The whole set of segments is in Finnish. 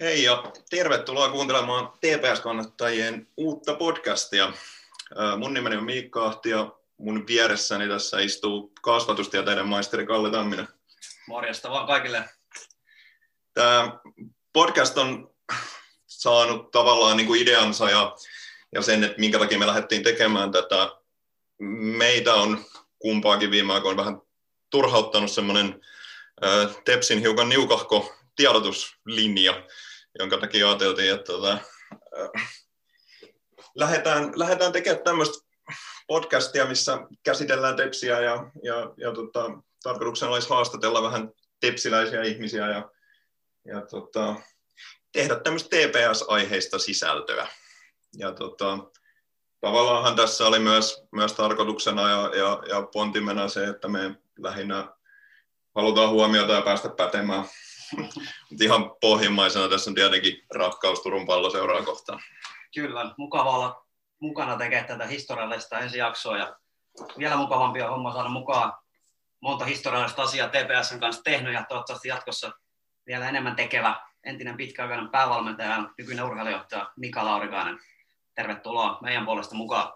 Hei ja tervetuloa kuuntelemaan TPS-kannattajien uutta podcastia. Mun nimeni on Miikka Ahti ja mun vieressäni tässä istuu kasvatustieteiden maisteri Kalle Tamminen. Morjesta vaan kaikille. Tämä podcast on saanut tavallaan niin kuin ideansa ja, ja sen, että minkä takia me lähdettiin tekemään tätä. Meitä on kumpaakin viime aikoina vähän turhauttanut semmoinen Tepsin hiukan niukahko tiedotuslinja, jonka takia ajateltiin, että tota, äh, lähdetään, lähdetään tekemään tämmöistä podcastia, missä käsitellään tepsiä ja, ja, ja tota, tarkoituksena olisi haastatella vähän tepsiläisiä ihmisiä ja, ja tota, tehdä tämmöistä TPS-aiheista sisältöä. Ja tota, tavallaanhan tässä oli myös, myös tarkoituksena ja, ja, ja pontimena se, että me lähinnä halutaan huomiota ja päästä pätemään mutta ihan pohjimmaisena tässä on tietenkin rakkaus Turun palloseuraa kohtaan. Kyllä, mukava olla mukana tekemään tätä historiallista ensijaksoa ja vielä mukavampi on homma saada mukaan monta historiallista asiaa TPSn kanssa tehnyt ja toivottavasti jatkossa vielä enemmän tekevä entinen pitkäaikainen päävalmentaja ja nykyinen urheilijohtaja Mika Laurikainen. Tervetuloa meidän puolesta mukaan.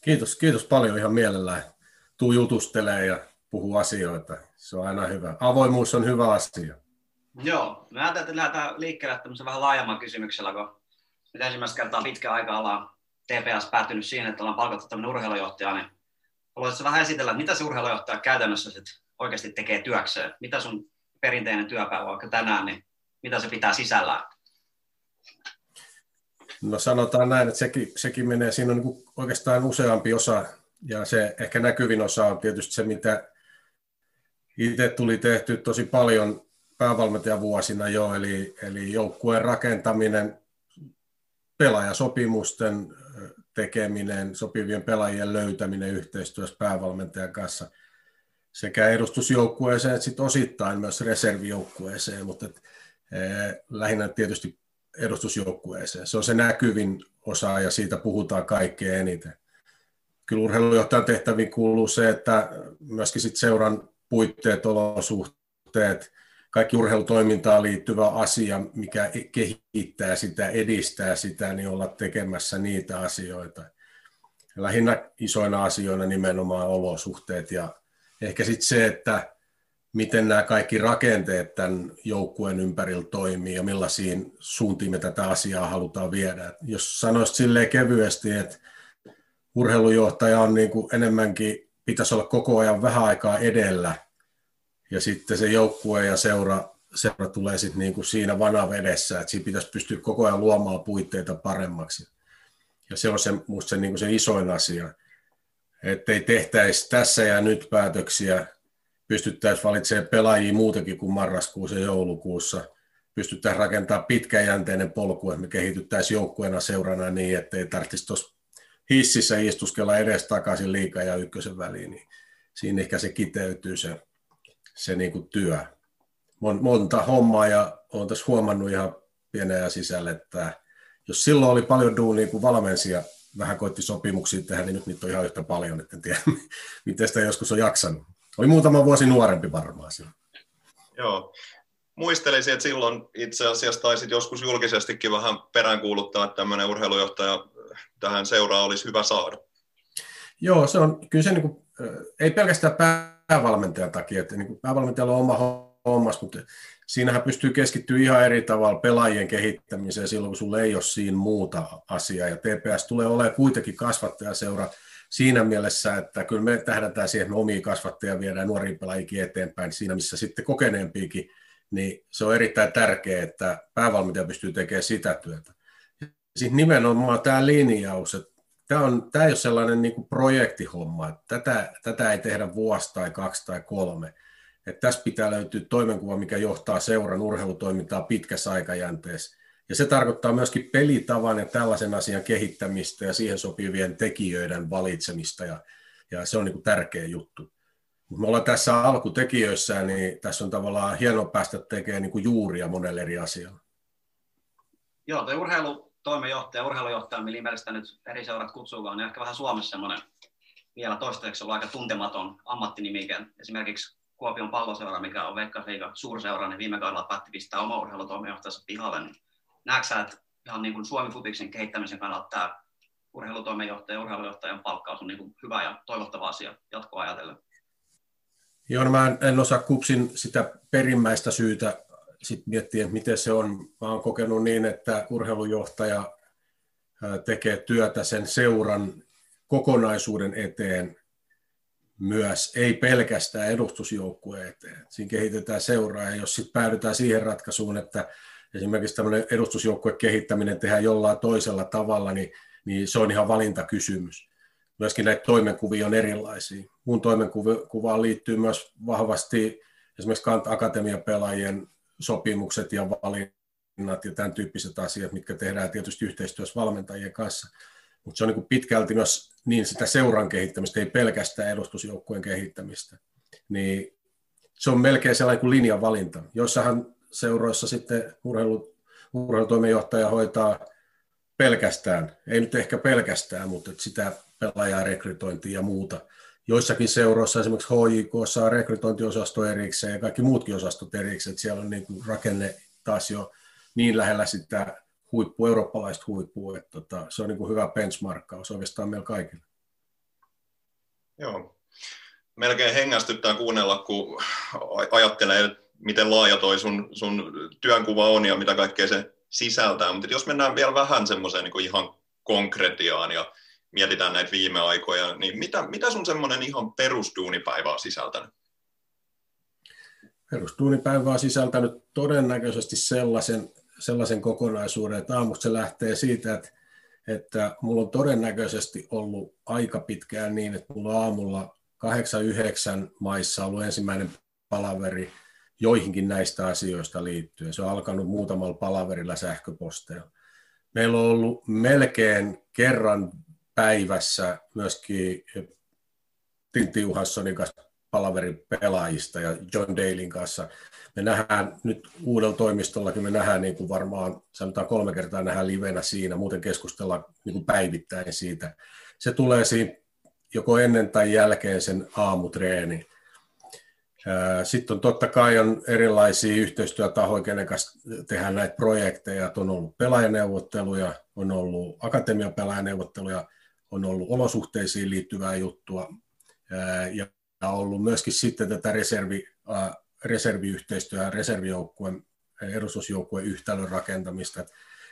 Kiitos, kiitos paljon ihan mielellään. Tuu jutustelee ja puhuu asioita. Se on aina hyvä. Avoimuus on hyvä asia. Joo, me ajattelin, että lähdetään liikkeelle tämmöisen vähän laajemman kysymyksellä, kun nyt ensimmäistä kertaa pitkä aika ollaan TPS päätynyt siihen, että ollaan palkattu tämmöinen urheilujohtaja, niin haluaisitko vähän esitellä, mitä se urheilujohtaja käytännössä sit oikeasti tekee työkseen? Mitä sun perinteinen työpäivä vaikka tänään, niin mitä se pitää sisällään? No sanotaan näin, että sekin, sekin menee, siinä on niin oikeastaan useampi osa, ja se ehkä näkyvin osa on tietysti se, mitä itse tuli tehty tosi paljon päävalmentajavuosina jo, eli, eli joukkueen rakentaminen, pelaajasopimusten tekeminen, sopivien pelaajien löytäminen yhteistyössä päävalmentajan kanssa sekä edustusjoukkueeseen että sitten osittain myös reservijoukkueeseen, mutta et, eh, lähinnä tietysti edustusjoukkueeseen. Se on se näkyvin osa ja siitä puhutaan kaikkein eniten. Kyllä urheilujohtajan tehtäviin kuuluu se, että myöskin sit seuran puitteet, olosuhteet, kaikki urheilutoimintaan liittyvä asia, mikä kehittää sitä, edistää sitä, niin olla tekemässä niitä asioita. Lähinnä isoina asioina nimenomaan olosuhteet ja ehkä sitten se, että miten nämä kaikki rakenteet tämän joukkueen ympärillä toimii ja millaisiin suuntiin me tätä asiaa halutaan viedä. Jos sanoisit silleen kevyesti, että urheilujohtaja on niin kuin enemmänkin pitäisi olla koko ajan vähän aikaa edellä, ja sitten se joukkue ja seura, seura tulee sitten niin kuin siinä vanavedessä, että siinä pitäisi pystyä koko ajan luomaan puitteita paremmaksi. Ja se on se, musta se, niin kuin se isoin asia, että ei tehtäisi tässä ja nyt päätöksiä, pystyttäisiin valitsemaan pelaajia muutakin kuin marraskuussa ja joulukuussa, pystyttäisiin rakentamaan pitkäjänteinen polku, että me kehityttäisiin joukkueena seurana niin, että ei tarvitsisi tuossa hississä istuskella edes takaisin liikaa ja ykkösen väliin, niin siinä ehkä se kiteytyy se, se niin kuin työ. Monta hommaa ja olen tässä huomannut ihan pienellä sisällä, että jos silloin oli paljon duunia, kun valmensia vähän koitti sopimuksia tehdä, niin nyt niitä on ihan yhtä paljon, että en tiedä, miten sitä joskus on jaksanut. Oli muutama vuosi nuorempi varmaan silloin. Joo. Muistelisin, että silloin itse asiassa taisit joskus julkisestikin vähän peräänkuuluttaa, että tämmöinen urheilujohtaja tähän seuraa olisi hyvä saada. Joo, se on kyllä se niin kuin, ei pelkästään päävalmentajan takia, että niin kuin päävalmentajalla on oma hommas, mutta siinähän pystyy keskittyä ihan eri tavalla pelaajien kehittämiseen silloin, kun sulla ei ole siinä muuta asiaa, ja TPS tulee olemaan kuitenkin kasvattajaseura siinä mielessä, että kyllä me tähdätään siihen, että me omia kasvattajia viedään nuoriin pelaajikin eteenpäin, siinä missä sitten kokeneempiikin, niin se on erittäin tärkeää, että päävalmentaja pystyy tekemään sitä työtä. Sitten nimenomaan tämä linjaus, että tämä, on, tämä ei ole sellainen niin kuin projektihomma, että tätä, tätä ei tehdä vuosi tai kaksi tai kolme. Että tässä pitää löytyä toimenkuva, mikä johtaa seuran urheilutoimintaa pitkässä aikajänteessä. Ja se tarkoittaa myöskin pelitavan ja tällaisen asian kehittämistä ja siihen sopivien tekijöiden valitsemista, ja, ja se on niin kuin tärkeä juttu. Me ollaan tässä alkutekijöissä, niin tässä on tavallaan hienoa päästä tekemään niin kuin juuria monelle eri asialle. Joo, tuo urheilu toimenjohtaja, urheilujohtaja, millä nimestä nyt eri seurat kutsuukaan, niin ehkä vähän Suomessa semmoinen vielä toistaiseksi ollut aika tuntematon ammattinimike. Esimerkiksi Kuopion palloseura, mikä on Veikkausliiga suurseura, niin viime kaudella päätti pistää oma urheilutoimenjohtajansa pihalle. Niin näetkö sä, että ihan niin kuin Suomi Futiksen kehittämisen kannalta tämä urheilutoimenjohtaja ja urheilujohtajan palkkaus on niin kuin hyvä ja toivottava asia jatkoa ajatellen? Joo, no mä en, en osaa kupsin sitä perimmäistä syytä sit miettiä, miten se on. Mä oon kokenut niin, että urheilujohtaja tekee työtä sen seuran kokonaisuuden eteen myös, ei pelkästään edustusjoukkueen eteen. Siinä kehitetään seuraa, ja jos sitten päädytään siihen ratkaisuun, että esimerkiksi tämmöinen edustusjoukkueen kehittäminen tehdään jollain toisella tavalla, niin, niin se on ihan valintakysymys. Myöskin näitä toimenkuvia on erilaisia. Mun toimenkuvaan liittyy myös vahvasti esimerkiksi akatemiapelaajien sopimukset ja valinnat ja tämän tyyppiset asiat, mitkä tehdään tietysti yhteistyössä valmentajien kanssa. Mutta se on niin pitkälti myös niin sitä seuran kehittämistä, ei pelkästään edustusjoukkueen kehittämistä. Niin se on melkein sellainen kuin linjavalinta. Jossahan seuroissa sitten urheilu, urheilutoimenjohtaja hoitaa pelkästään, ei nyt ehkä pelkästään, mutta sitä pelaajaa, rekrytointia ja muuta. Joissakin seuroissa, esimerkiksi HJK, saa rekrytointiosasto erikseen ja kaikki muutkin osastot erikseen, että siellä on niin kuin rakenne taas jo niin lähellä sitä huippu, eurooppalaista huippua, että tota, se on niin kuin hyvä benchmarkkaus oikeastaan meillä kaikilla. Joo. Melkein hengästyttää kuunnella, kun ajattelee, miten laaja toi sun, sun työnkuva on ja mitä kaikkea se sisältää. Mutta jos mennään vielä vähän semmoiseen niin ihan konkretiaan ja mietitään näitä viime aikoja, niin mitä, mitä sun semmoinen ihan perustuunipäivä on sisältänyt? Perustuunipäivä on sisältänyt todennäköisesti sellaisen, sellaisen kokonaisuuden, että aamusta se lähtee siitä, että, että mulla on todennäköisesti ollut aika pitkään niin, että mulla aamulla 8-9 maissa ollut ensimmäinen palaveri joihinkin näistä asioista liittyen. Se on alkanut muutamalla palaverilla sähköposteilla. Meillä on ollut melkein kerran päivässä myöskin Tintti Johanssonin kanssa palaverin pelaajista ja John Dalein kanssa. Me nähdään nyt uudella toimistollakin, me nähdään niin kuin varmaan, sanotaan kolme kertaa nähdään livenä siinä, muuten keskustellaan niin kuin päivittäin siitä. Se tulee siinä joko ennen tai jälkeen sen aamutreeni. Sitten on totta kai on erilaisia yhteistyötahoja, kenen kanssa tehdään näitä projekteja. On ollut pelaajaneuvotteluja, on ollut akatemiapelaajaneuvotteluja, on ollut olosuhteisiin liittyvää juttua ja ollut myöskin sitten tätä reservi, reserviyhteistyöä, reservijoukkueen, edustusjoukkueen yhtälön rakentamista.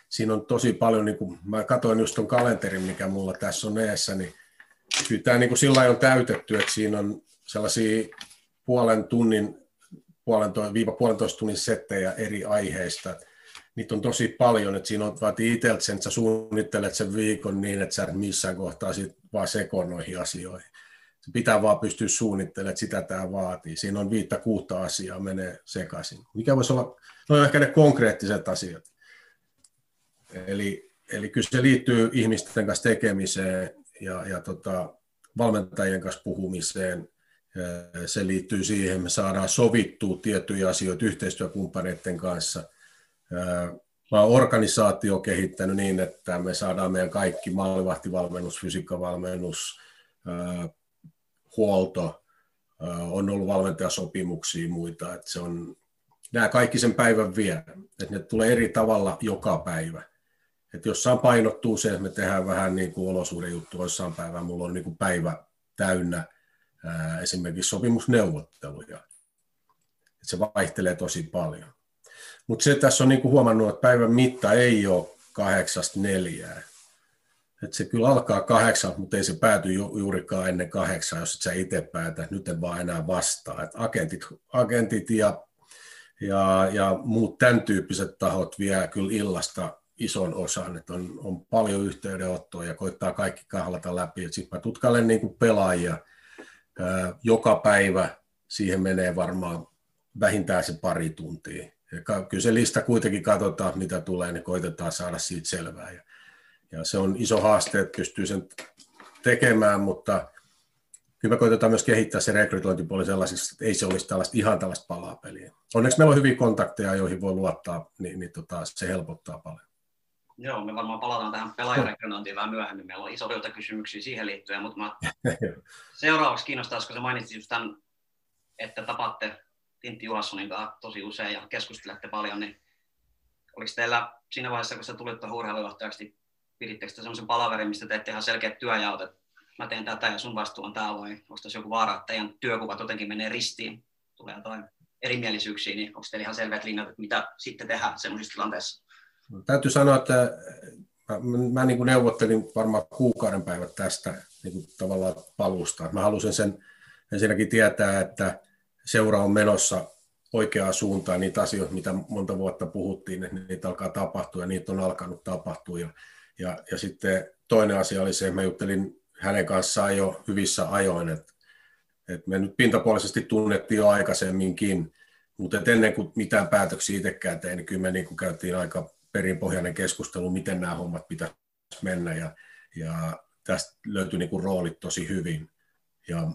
Siinä on tosi paljon, niin kuin, mä katsoin just tuon kalenterin, mikä mulla tässä on eessä, niin kyllä tämä niin sillä on täytetty, että siinä on sellaisia puolen tunnin, puolentoista, viiva puolentoista tunnin settejä eri aiheista. Niitä on tosi paljon, että siinä on, vaatii itseltä sen, että sä suunnittelet sen viikon niin, että sä et missään kohtaa sit vaan sekoon noihin asioihin. Se pitää vaan pystyä suunnittelemaan, että sitä tämä vaatii. Siinä on viittä kuutta asiaa, menee sekaisin. Mikä voisi olla, no ehkä ne konkreettiset asiat. Eli, eli kyllä se liittyy ihmisten kanssa tekemiseen ja, ja tota, valmentajien kanssa puhumiseen – se liittyy siihen, me saadaan sovittua tiettyjä asioita yhteistyökumppaneiden kanssa. Mä olen organisaatio kehittänyt niin, että me saadaan meidän kaikki maalivahtivalmennus, fysiikkavalmennus, huolto, on ollut valmentajasopimuksia ja muita, että se on, nämä kaikki sen päivän vie, että ne tulee eri tavalla joka päivä. Että jossain painottuu se, että me tehdään vähän niin kuin olosuhdejuttu, jossain päivän mulla on niin kuin päivä täynnä – esimerkiksi sopimusneuvotteluja. Et se vaihtelee tosi paljon. Mutta se tässä on niinku huomannut, että päivän mitta ei ole kahdeksasta neljää. Et se kyllä alkaa kahdeksan, mutta ei se pääty ju- juurikaan ennen kahdeksan, jos et sä itse päätä, nyt en vaan enää vastaa. Et agentit, agentit ja, ja, ja muut tämän tyyppiset tahot vie kyllä illasta ison osan, että on, on paljon yhteydenottoa ja koittaa kaikki kahlata läpi. Sitten mä tutkailen niin kuin pelaajia, joka päivä siihen menee varmaan vähintään se pari tuntia. Ja kyllä se lista kuitenkin katsotaan, mitä tulee, niin koitetaan saada siitä selvää. Ja, ja se on iso haaste, että pystyy sen tekemään, mutta kyllä me koitetaan myös kehittää se rekrytointipuoli sellaisiksi, että ei se olisi tällaista, ihan tällaista palapeliä. Onneksi meillä on hyviä kontakteja, joihin voi luottaa, niin, niin tota, se helpottaa paljon. Joo, me varmaan palataan tähän pelaajarekrytointiin vähän myöhemmin. Meillä on isoilta kysymyksiä siihen liittyen, mutta mä seuraavaksi kiinnostaa, koska sä mainitsit just tämän että tapatte Tintti Juhassonin kanssa tosi usein ja keskustelette paljon, niin oliko teillä siinä vaiheessa, kun sä tulit tuohon urheilujohtajaksi, niin pidittekö te sellaisen palaverin, mistä teette ihan selkeät työjaot, että mä teen tätä ja sun vastuu on tämä vai onko tässä joku vaara, että teidän työkuvat jotenkin menee ristiin, tulee jotain erimielisyyksiä, niin onko teillä ihan selvät linjat, että mitä sitten tehdään sellaisissa tilanteissa? No, täytyy sanoa, että mä, mä niin kuin neuvottelin varmaan kuukauden päivät tästä niin kuin tavallaan palusta. Mä halusin sen ensinnäkin tietää, että seura on menossa oikeaan suuntaan niitä asioita, mitä monta vuotta puhuttiin, että niitä alkaa tapahtua ja niitä on alkanut tapahtua. Ja, ja, ja sitten toinen asia oli se, että mä juttelin hänen kanssaan jo hyvissä ajoin, että, että me nyt pintapuolisesti tunnettiin jo aikaisemminkin, mutta ennen kuin mitään päätöksiä itsekään tein, niin kyllä me niin käytiin aika perinpohjainen keskustelu, miten nämä hommat pitäisi mennä ja, ja tästä löytyi niin kuin roolit tosi hyvin. Ja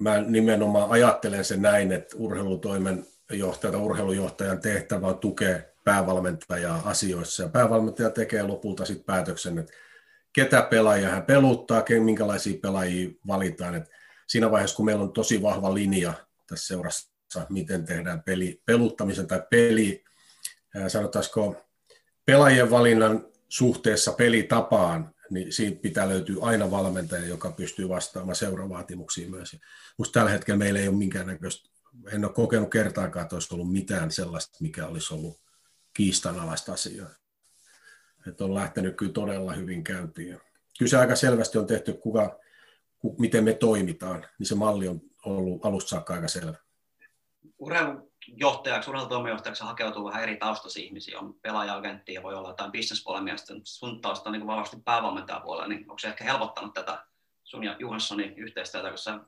mä nimenomaan ajattelen sen näin, että urheilutoimen johtaja urheilujohtajan tehtävä on tukea päävalmentajaa asioissa. Ja päävalmentaja tekee lopulta sitten päätöksen, että ketä pelaajia hän peluttaa, minkälaisia pelaajia valitaan. Et siinä vaiheessa, kun meillä on tosi vahva linja tässä seurassa, miten tehdään peli, peluttamisen tai peli, sanotaanko pelaajien valinnan suhteessa pelitapaan, niin siitä pitää löytyä aina valmentaja, joka pystyy vastaamaan seuravaatimuksiin myös. Minusta tällä hetkellä meillä ei ole minkäännäköistä, en ole kokenut kertaakaan, että olisi ollut mitään sellaista, mikä olisi ollut kiistanalaista asiaa. Että on lähtenyt kyllä todella hyvin käyntiin. Kyllä se aika selvästi on tehty, kuka, ku, miten me toimitaan, niin se malli on ollut alusta saakka aika selvä. Urheilujohtajaksi, urheilutoimenjohtajaksi hakeutuu vähän eri taustaisia ihmisiä. On pelaaja-agentti ja voi olla jotain bisnespuolen mielestä. Sun tausta on niin vahvasti päävalmentajapuolella, niin onko se ehkä helpottanut tätä sun ja Johanssonin yhteistyötä, kun sä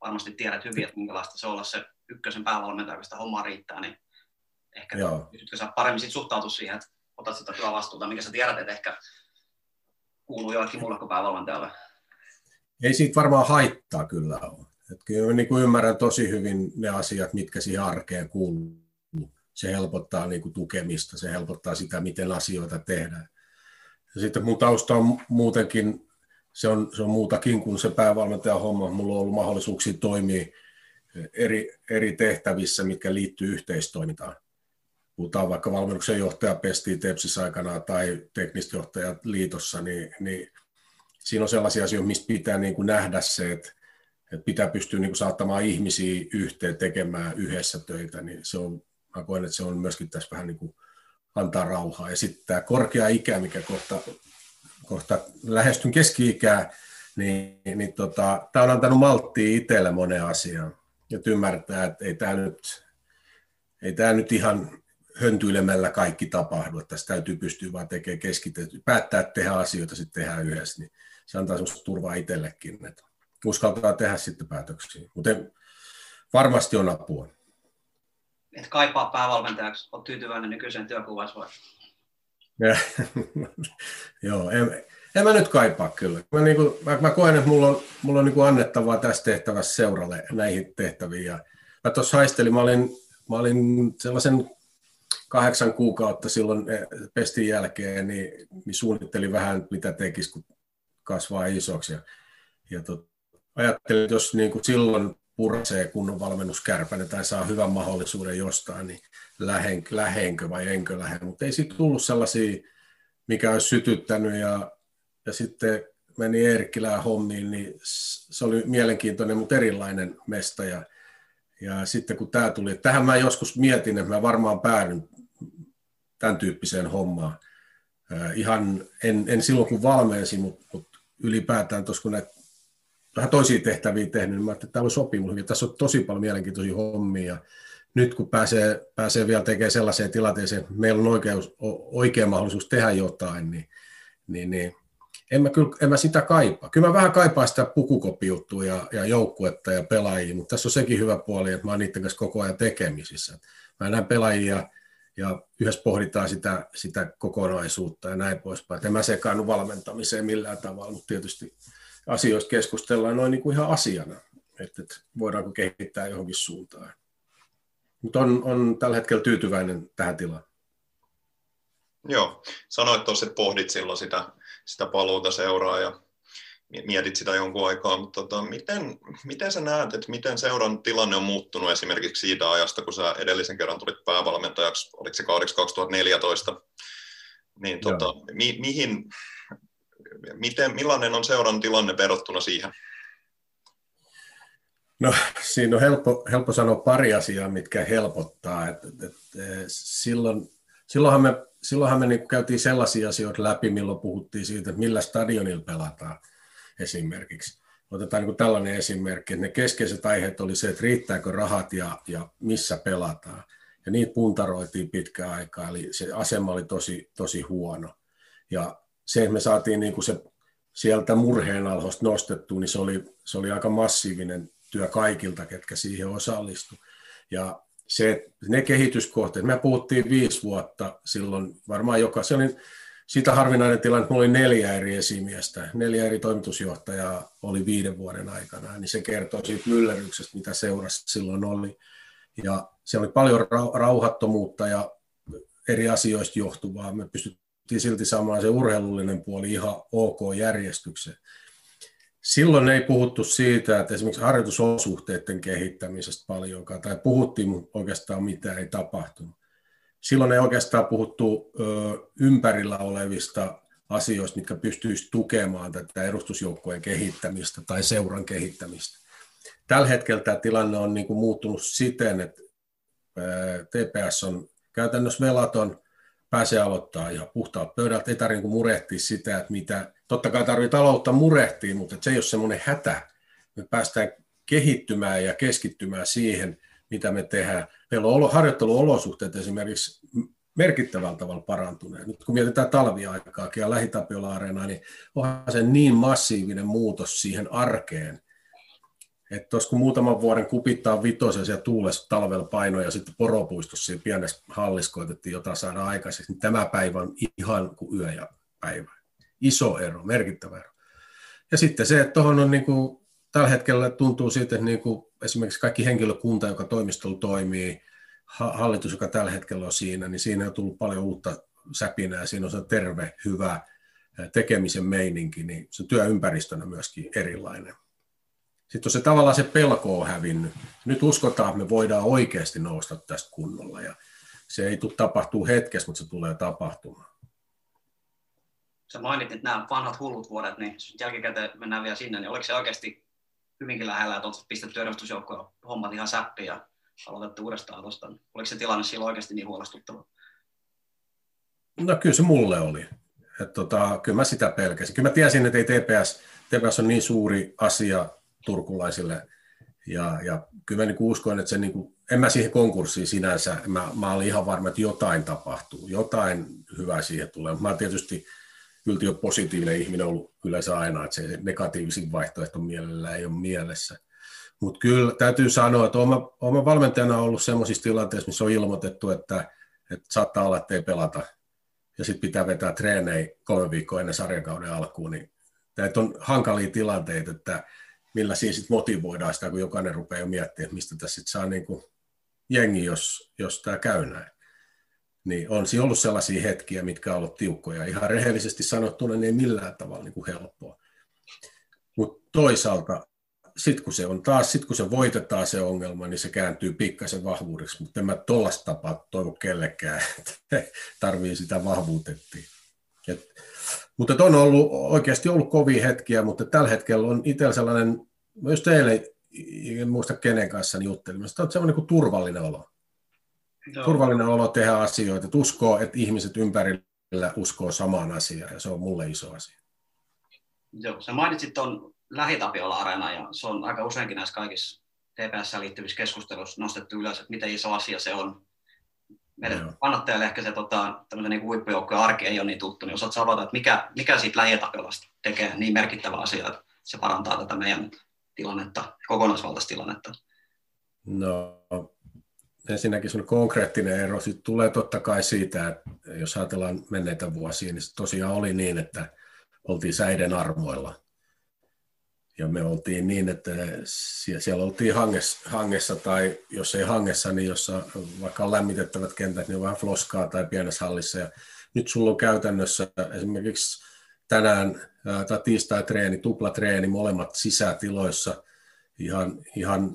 varmasti tiedät hyvin, että minkälaista se olla se ykkösen päävalmentaja, kun sitä hommaa riittää, niin ehkä pystytkö sä paremmin sit suhtautua siihen, että otat sitä työvastuuta, mikä sä tiedät, että ehkä kuuluu joillekin mulle kuin päävalmentajalle? Ei siitä varmaan haittaa kyllä ole. Että kyllä mä niin kuin ymmärrän tosi hyvin ne asiat, mitkä siihen arkeen kuuluu. Se helpottaa niin kuin tukemista, se helpottaa sitä, miten asioita tehdään. Ja sitten mun tausta on muutenkin, se on, se on muutakin kuin se päävalmentajan homma. Mulla on ollut mahdollisuuksia toimia eri, eri tehtävissä, mitkä liittyy yhteistoimintaan puhutaan vaikka valmennuksen johtaja pestii Tepsissä aikana tai teknistä johtajat liitossa, niin, niin siinä on sellaisia asioita, mistä pitää niin kuin nähdä se, että, että pitää pystyä niin kuin saattamaan ihmisiä yhteen tekemään yhdessä töitä, niin se on, mä koen, että se on myöskin tässä vähän niin kuin antaa rauhaa. Ja sitten tämä korkea ikä, mikä kohta, kohta lähestyn keski-ikää, niin, niin tota, tämä on antanut malttia itselle moneen asiaan. Ja ymmärtää, että ei tämä nyt, ei tämä nyt ihan höntyilemällä kaikki tapahdu, että tässä täytyy pystyä vaan tekemään keskitetty, päättää, tehdään asioita, sitten tehdään yhdessä, niin se antaa sellaista turvaa itsellekin, että uskaltaa tehdä sitten päätöksiä. Mutta varmasti on apua. Et kaipaa päävalmentajaksi, olet tyytyväinen nykyiseen työkuvaan vai? Joo, en, en mä nyt kaipaa kyllä. Mä, niin kuin, mä, mä koen, että mulla on, mulla on niin kuin annettavaa tässä tehtävässä seuralle näihin tehtäviin. Ja mä tuossa haistelin, mä olin, mä olin sellaisen kahdeksan kuukautta silloin eh, pestin jälkeen, niin, niin suunnittelin vähän, mitä tekisi, kun kasvaa isoksi. Ja, ja tot, ajattelin, että jos niin kuin silloin purasee kunnon valmennuskärpäinen tai saa hyvän mahdollisuuden jostain, niin lähen, lähenkö vai enkö lähde. Mutta ei siitä tullut sellaisia, mikä olisi sytyttänyt. Ja, ja sitten meni Eerkkilään hommiin, niin se oli mielenkiintoinen, mutta erilainen mesta. Ja, ja sitten kun tämä tuli, tähän mä joskus mietin, että mä varmaan päädyn tämän tyyppiseen hommaan. Ihan en, en silloin kun valmensin, mutta, mutta ylipäätään tuossa kun näitä vähän toisia tehtäviä tehnyt, niin mä että tämä sopii hyvin. Tässä on tosi paljon mielenkiintoisia hommia. Ja nyt kun pääsee, pääsee vielä tekemään sellaiseen tilanteeseen, että meillä on oikeus, oikea mahdollisuus tehdä jotain, niin, niin, niin en mä, kyllä, en mä sitä kaipaa. Kyllä mä vähän kaipaan sitä pukukoppijuttua ja, ja joukkuetta ja pelaajia, mutta tässä on sekin hyvä puoli, että mä oon niiden kanssa koko ajan tekemisissä. Mä näen pelaajia ja yhdessä pohditaan sitä, sitä kokonaisuutta ja näin poispäin. En mä sekaannu valmentamiseen millään tavalla, mutta tietysti asioista keskustellaan noin niin kuin ihan asiana, että, että voidaanko kehittää johonkin suuntaan. Mutta on, on tällä hetkellä tyytyväinen tähän tilaan. Joo, sanoit tuossa, että pohdit silloin sitä, sitä paluuta seuraa ja, mietit sitä jonkun aikaa, mutta tota, miten, miten sä näet, että miten seuran tilanne on muuttunut esimerkiksi siitä ajasta, kun sä edellisen kerran tulit päävalmentajaksi, oliko se kaudeksi 2014, niin tota, mi, mihin, miten, millainen on seuran tilanne verrattuna siihen? No siinä on helppo, helppo sanoa pari asiaa, mitkä helpottaa. Et, et, et, silloin, silloinhan me, silloinhan me niin käytiin sellaisia asioita läpi, milloin puhuttiin siitä, että millä stadionilla pelataan esimerkiksi. Otetaan niin tällainen esimerkki, että ne keskeiset aiheet oli se, että riittääkö rahat ja, ja missä pelataan. Ja niitä puntaroitiin pitkään aikaa, eli se asema oli tosi, tosi huono. Ja se, että me saatiin niin kuin se sieltä murheen alhosta nostettua, niin se oli, se oli aika massiivinen työ kaikilta, ketkä siihen osallistu. Ja se, ne kehityskohteet, me puhuttiin viisi vuotta silloin, varmaan joka, se oli sitä harvinainen tilanne, että oli neljä eri esimiestä, neljä eri toimitusjohtajaa oli viiden vuoden aikana, niin se kertoo siitä myllerryksestä, mitä seurassa silloin oli. Ja se oli paljon rauhattomuutta ja eri asioista johtuvaa. Me pystyttiin silti saamaan se urheilullinen puoli ihan ok järjestykseen. Silloin ei puhuttu siitä, että esimerkiksi harjoitusolosuhteiden kehittämisestä paljonkaan, tai puhuttiin, mutta oikeastaan mitään ei tapahtunut. Silloin ei oikeastaan puhuttu ö, ympärillä olevista asioista, mitkä pystyisivät tukemaan tätä edustusjoukkojen kehittämistä tai seuran kehittämistä. Tällä hetkellä tämä tilanne on niin kuin muuttunut siten, että TPS on käytännössä velaton, pääsee aloittaa ja puhtaat pöydät, ei tarvitse niin murehtia sitä, että mitä, totta kai tarvitsee taloutta murehtia, mutta se ei ole semmoinen hätä. Me päästään kehittymään ja keskittymään siihen, mitä me tehdään. Meillä on harjoitteluolosuhteet esimerkiksi merkittävällä tavalla parantuneet. Nyt kun mietitään talviaikaakin ja lähitapiola niin onhan se niin massiivinen muutos siihen arkeen, että kun muutaman vuoden kupittaa vitosen siellä tuulessa talvella painoja ja sitten poropuistossa siinä pienessä hallissa koitettiin jotain saada aikaiseksi, niin tämä päivä on ihan kuin yö ja päivä. Iso ero, merkittävä ero. Ja sitten se, että tuohon on niin kuin, tällä hetkellä tuntuu siitä, että niin kuin esimerkiksi kaikki henkilökunta, joka toimistolla toimii, hallitus, joka tällä hetkellä on siinä, niin siinä on tullut paljon uutta säpinää, siinä on se terve, hyvä tekemisen meininki, niin se työympäristönä myöskin erilainen. Sitten on se tavallaan se pelko on hävinnyt. Nyt uskotaan, että me voidaan oikeasti nousta tästä kunnolla ja se ei tule tapahtuu hetkessä, mutta se tulee tapahtumaan. Sä mainitsit nämä vanhat hullut vuodet, niin jälkikäteen mennään vielä sinne, niin oliko se oikeasti hyvinkin lähellä, että olet pistetty edustusjoukkoon hommat ihan säppiin ja aloitettu uudestaan tuosta. Oliko se tilanne silloin oikeasti niin huolestuttava? No kyllä se mulle oli. että tota, kyllä mä sitä pelkäsin. Kyllä mä tiesin, että ei TPS, TPS on niin suuri asia turkulaisille. Ja, ja kyllä mä niin uskoin, että se, niin kuin, en mä siihen konkurssiin sinänsä, mä, mä olin ihan varma, että jotain tapahtuu, jotain hyvää siihen tulee. Mä oon tietysti jo positiivinen ihminen ollut yleensä aina, että se negatiivisin vaihtoehto mielellä ei ole mielessä. Mutta kyllä täytyy sanoa, että olen valmentajana ollut sellaisissa tilanteissa, missä on ilmoitettu, että, että saattaa olla, että ei pelata, ja sitten pitää vetää treenejä kolme viikkoa ennen sarjakauden alkuun, niin näitä on hankalia tilanteita, että millä siinä sitten motivoidaan sitä, kun jokainen rupeaa jo miettimään, että mistä tässä sitten saa niin kuin jengi, jos, jos tämä käy näin. Niin on siinä ollut sellaisia hetkiä, mitkä ovat tiukkoja. Ihan rehellisesti sanottuna ne ei millään tavalla niin kuin helppoa. Mutta toisaalta sitten kun se on taas, sit kun se voitetaan se ongelma, niin se kääntyy pikkasen vahvuudeksi, mutta en mä tuollaista tapaa toivo kellekään, että tarvii sitä vahvuutettiin. Et, mutta on ollut oikeasti ollut kovia hetkiä, mutta tällä hetkellä on itsellä sellainen, myös teille, en muista kenen kanssa niin juttelin, mutta on semmoinen kuin turvallinen olo. Joo. Turvallinen olo tehdä asioita, että uskoo, että ihmiset ympärillä uskoo samaan asiaan, ja se on mulle iso asia. Joo, sä mainitsit tuon Lähitapiola-areena, ja se on aika useinkin näissä kaikissa TPS liittyvissä keskusteluissa nostettu ylös, että miten iso asia se on meidän no. kannattajalle ehkä se tota, niin huippujoukkojen arki ei ole niin tuttu, niin osaat avata, että mikä, mikä siitä lähietapelasta tekee niin merkittävä asia, että se parantaa tätä meidän tilannetta, kokonaisvaltaista tilannetta? No, ensinnäkin sun konkreettinen ero sit tulee totta kai siitä, että jos ajatellaan menneitä vuosia, niin se tosiaan oli niin, että oltiin säiden armoilla – ja me oltiin niin, että siellä oltiin hangessa, hangessa tai jos ei hangessa, niin jossa vaikka on lämmitettävät kentät, niin on vähän floskaa tai pienessä hallissa. Ja nyt sulla on käytännössä esimerkiksi tänään tai tiistai-treeni, tuplatreeni, molemmat sisätiloissa, ihan, ihan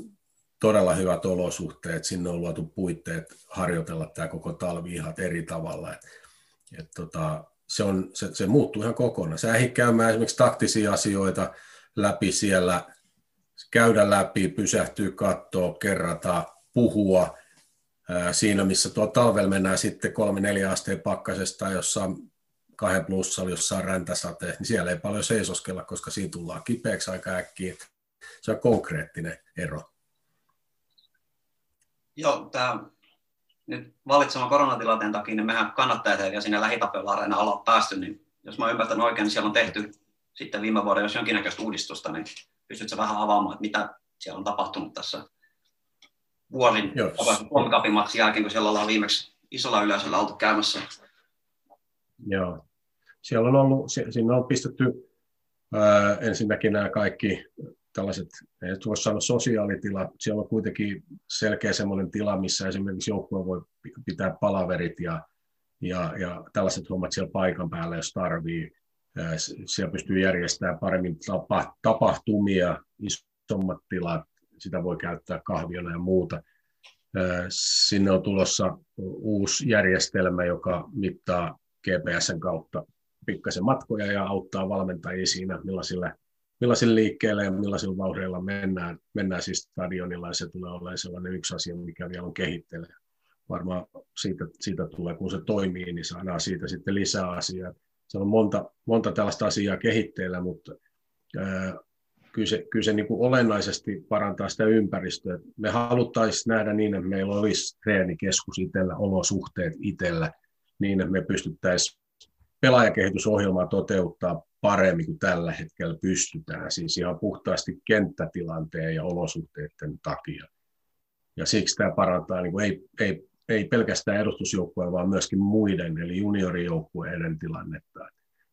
todella hyvät olosuhteet, sinne on luotu puitteet harjoitella tämä koko talvi ihan eri tavalla. Et, et tota, se, on, se, se muuttuu ihan kokonaan. Sä ehdit käymään esimerkiksi taktisia asioita läpi siellä, käydä läpi, pysähtyä, katsoa, kerrata, puhua. Siinä, missä tuo talvella mennään sitten kolme neljä asteen pakkasesta jossain kahden plussalla jossain räntäsateessa, niin siellä ei paljon seisoskella, koska siinä tullaan kipeäksi aika äkkiä. Se on konkreettinen ero. Joo, tämä nyt valitsemaan koronatilanteen takia, niin mehän kannattajat eikä sinne lähitapella areena olla päästy, niin jos mä ymmärtän oikein, niin siellä on tehty sitten viime vuonna, jos jonkinnäköistä uudistusta, niin pystytkö vähän avaamaan, että mitä siellä on tapahtunut tässä vuoden World jälkeen, kun siellä ollaan viimeksi isolla yleisöllä oltu käymässä? Joo. Siellä on ollut, sinne on pistetty ää, ensinnäkin nämä kaikki tällaiset, ei voisi sanoa sosiaalitilat, siellä on kuitenkin selkeä semmoinen tila, missä esimerkiksi joukkue voi pitää palaverit ja, ja, ja tällaiset hommat siellä paikan päällä, jos tarvii. Siellä pystyy järjestämään paremmin tapa, tapahtumia, isommat tilat, sitä voi käyttää kahviona ja muuta. Sinne on tulossa uusi järjestelmä, joka mittaa GPSn kautta pikkasen matkoja ja auttaa valmentajia siinä, millaisilla, millaisilla liikkeillä ja millaisilla vauhdilla mennään, mennään siis stadionilla ja se tulee olemaan sellainen yksi asia, mikä vielä on kehittelee. Varmaan siitä, siitä tulee, kun se toimii, niin saadaan siitä sitten lisää asiaa. Se on monta, monta tällaista asiaa kehitteillä, mutta ää, kyllä se, kyllä se niin kuin olennaisesti parantaa sitä ympäristöä. Me haluttaisiin nähdä niin, että meillä olisi treenikeskus itsellä, olosuhteet itsellä, niin että me pystyttäisiin pelaajakehitysohjelmaa toteuttaa paremmin kuin tällä hetkellä pystytään, siis ihan puhtaasti kenttätilanteen ja olosuhteiden takia. Ja siksi tämä parantaa niin kuin ei, ei, ei pelkästään edustusjoukkueen, vaan myöskin muiden, eli juniorijoukkueiden tilannetta.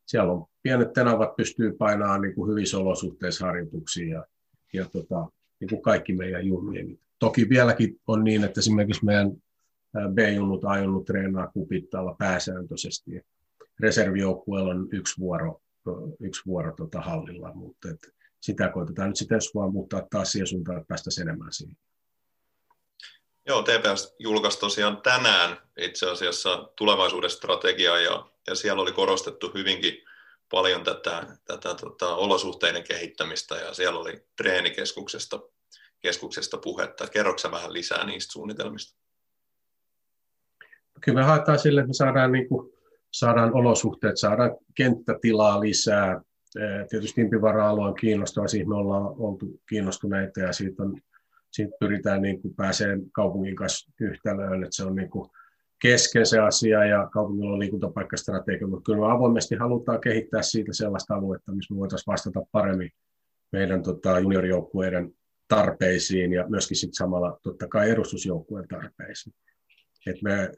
Siellä on pienet tenavat, pystyy painamaan niin kuin hyvissä olosuhteissa harjoituksia ja, ja tota, niin kuin kaikki meidän junnujen. Toki vieläkin on niin, että esimerkiksi meidän B-junnut, A-junnut treenaa kupittaalla pääsääntöisesti reservijoukkueella on yksi vuoro, yksi vuoro tota hallilla, mutta et sitä koitetaan nyt sitten ensi vuonna muuttaa taas siihen suuntaan, että päästäisiin enemmän siihen. Joo, TPS julkaisi tosiaan tänään itse asiassa tulevaisuuden strategiaa ja, ja siellä oli korostettu hyvinkin paljon tätä, tätä tota, olosuhteiden kehittämistä ja siellä oli treenikeskuksesta keskuksesta puhetta. Kerroksä vähän lisää niistä suunnitelmista? Kyllä me haetaan sille, että me saadaan niin kuin saadaan olosuhteet, saadaan kenttätilaa lisää. Tietysti Impivara-alue on kiinnostava, siitä me ollaan oltu kiinnostuneita ja siitä, on, siitä pyritään niin kuin pääseen kaupungin kanssa yhtälöön, että se on niin kuin kesken se asia ja kaupungilla on liikuntapaikkastrategia, mutta kyllä me avoimesti halutaan kehittää siitä sellaista aluetta, missä me voitaisiin vastata paremmin meidän tota, juniorijoukkueiden tarpeisiin ja myöskin sit samalla totta kai edustusjoukkueen tarpeisiin. Et me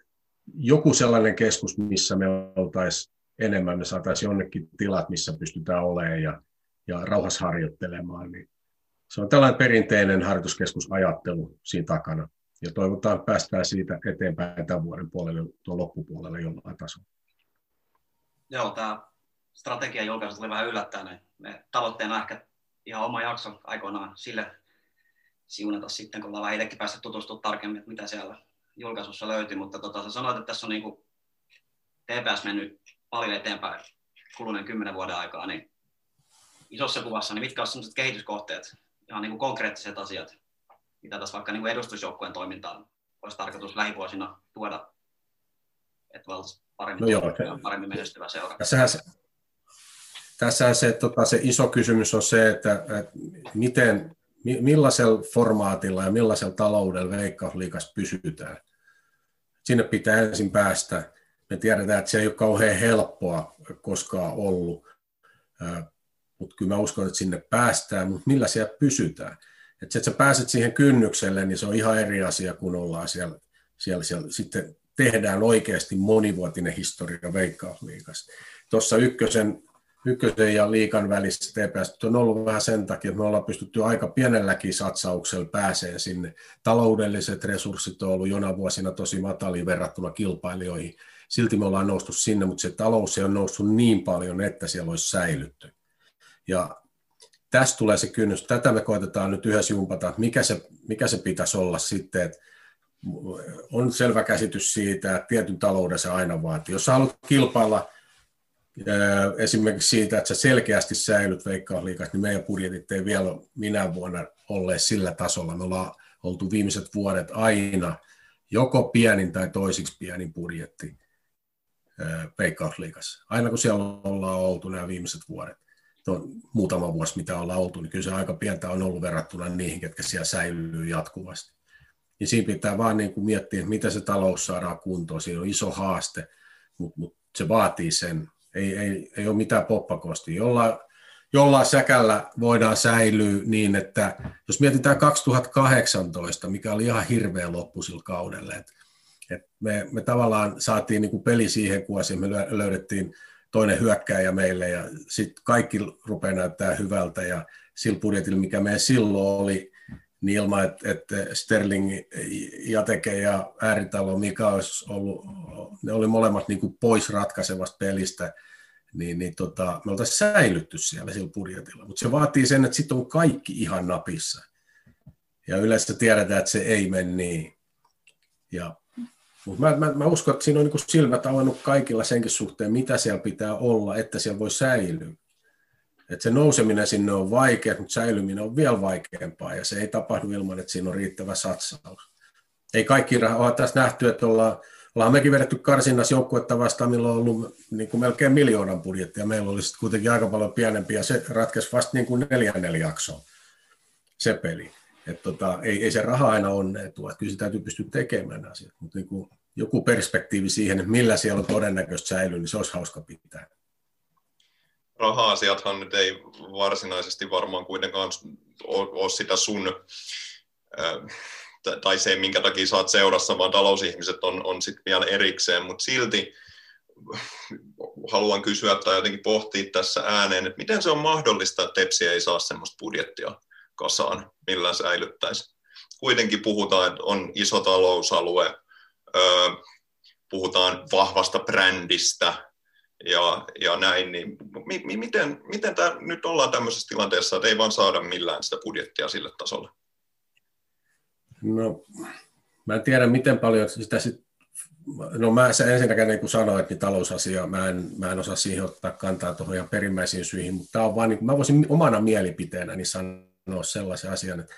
joku sellainen keskus, missä me oltaisiin enemmän, me saataisiin jonnekin tilat, missä pystytään olemaan ja, ja rauhassa harjoittelemaan, niin se on tällainen perinteinen harjoituskeskusajattelu siinä takana. Ja toivotaan päästään siitä eteenpäin tämän vuoden puolelle, tuon loppupuolelle jollain tasolla. Joo, tämä strategian julkaisu tuli vähän yllättäen. Me tavoitteena ehkä ihan oma jakso aikoinaan sille siunata sitten, kun ollaan vähän itsekin päästä tutustumaan tarkemmin, että mitä siellä julkaisussa löytyi, mutta tota, sä sanoit, että tässä on niin kuin TPS mennyt paljon eteenpäin kuluneen kymmenen vuoden aikaa, niin isossa kuvassa, niin mitkä olisivat sellaiset kehityskohteet, ihan niin kuin konkreettiset asiat, mitä tässä vaikka niin kuin edustusjoukkueen toimintaan olisi tarkoitus lähivuosina tuoda, että valtaisi paremmin, no joo, paremmin menestyvä seura? Tässähän se, tässähän se, tota, se iso kysymys on se, että, että miten millaisella formaatilla ja millaisella taloudella veikkausliikassa pysytään. Sinne pitää ensin päästä. Me tiedetään, että se ei ole kauhean helppoa koskaan ollut, mutta kyllä mä uskon, että sinne päästään, mutta millä siellä pysytään. Että se, että sä pääset siihen kynnykselle, niin se on ihan eri asia, kun ollaan siellä, siellä, siellä sitten tehdään oikeasti monivuotinen historia veikkausliikassa. Tuossa ykkösen ykkösen ja liikan välissä TPS on ollut vähän sen takia, että me ollaan pystytty aika pienelläkin satsauksella pääsee sinne. Taloudelliset resurssit on ollut jona vuosina tosi matali verrattuna kilpailijoihin. silti me ollaan noustu sinne, mutta se talous ei ole noussut niin paljon, että siellä olisi säilytty. Ja tästä tulee se kynnys. Tätä me koitetaan nyt yhdessä jumpata, että mikä se, mikä se pitäisi olla sitten, että on selvä käsitys siitä, että tietyn talouden se aina vaatii. Jos haluat kilpailla esimerkiksi siitä, että sä selkeästi säilyt veikkausliikassa, niin meidän budjetit ei vielä minä vuonna olleet sillä tasolla. Me ollaan oltu viimeiset vuodet aina joko pienin tai toisiksi pienin budjetti veikkausliikassa. Aina kun siellä ollaan oltu nämä viimeiset vuodet, no, muutama vuosi mitä ollaan oltu, niin kyllä se aika pientä on ollut verrattuna niihin, ketkä siellä säilyy jatkuvasti. Niin siinä pitää vaan niin kuin miettiä, mitä se talous saadaan kuntoon. Siinä on iso haaste, mutta, mutta se vaatii sen. Ei, ei, ei ole mitään poppakosti. Jollain, jollain säkällä voidaan säilyä niin, että jos mietitään 2018, mikä oli ihan hirveä loppu sillä kaudella, että, että me, me tavallaan saatiin niin kuin peli siihen kuosiin, me löydettiin toinen hyökkääjä meille ja sitten kaikki rupeaa näyttää hyvältä ja sillä budjetilla, mikä meidän silloin oli, niin ilman, että, että Sterling, Jateke ja Ääritalo, mikä olisi ollut, ne oli molemmat niin kuin pois ratkaisevasta pelistä, niin, niin tota, me oltaisiin säilytty siellä sillä budjetilla. Mutta se vaatii sen, että sitten on kaikki ihan napissa. Ja yleensä tiedetään, että se ei mene niin. Ja, mutta mä, mä, mä uskon, että siinä on niin silmät avannut kaikilla senkin suhteen, mitä siellä pitää olla, että siellä voi säilyä. Että se nouseminen sinne on vaikea, mutta säilyminen on vielä vaikeampaa, ja se ei tapahdu ilman, että siinä on riittävä satsaus. Ei kaikki rahaa, tässä nähty, että ollaan ollaan mekin vedetty karsinnassa joukkuetta vastaan, millä on ollut niin kuin melkein miljoonan budjetti, ja meillä oli kuitenkin aika paljon pienempi, ja se ratkesi vasta niin kuin neljännellä jaksoon, se peli. Et tota, ei, ei, se raha aina onneetu, että kyllä se täytyy pystyä tekemään asiat, mutta niin kuin joku perspektiivi siihen, että millä siellä on todennäköistä säilyä, niin se olisi hauska pitää. Raha-asiathan nyt ei varsinaisesti varmaan kuitenkaan ole sitä sun tai se, minkä takia saat seurassa, vaan talousihmiset on, on sitten vielä erikseen, mutta silti haluan kysyä tai jotenkin pohtia tässä ääneen, että miten se on mahdollista, että Tepsi ei saa sellaista budjettia kasaan, millä säilyttäisi. Kuitenkin puhutaan, että on iso talousalue, puhutaan vahvasta brändistä ja, ja näin, niin mi, mi, miten, miten tämä nyt ollaan tämmöisessä tilanteessa, että ei vaan saada millään sitä budjettia sille tasolle? No, mä en tiedä, miten paljon sitä sit, no mä se ensinnäkään niin kuin sanoin, niin talousasia, mä en, mä en osaa siihen ottaa kantaa tuohon ihan perimmäisiin syihin, mutta tämä on vaan, niin mä voisin omana mielipiteenäni niin sanoa sellaisen asian, että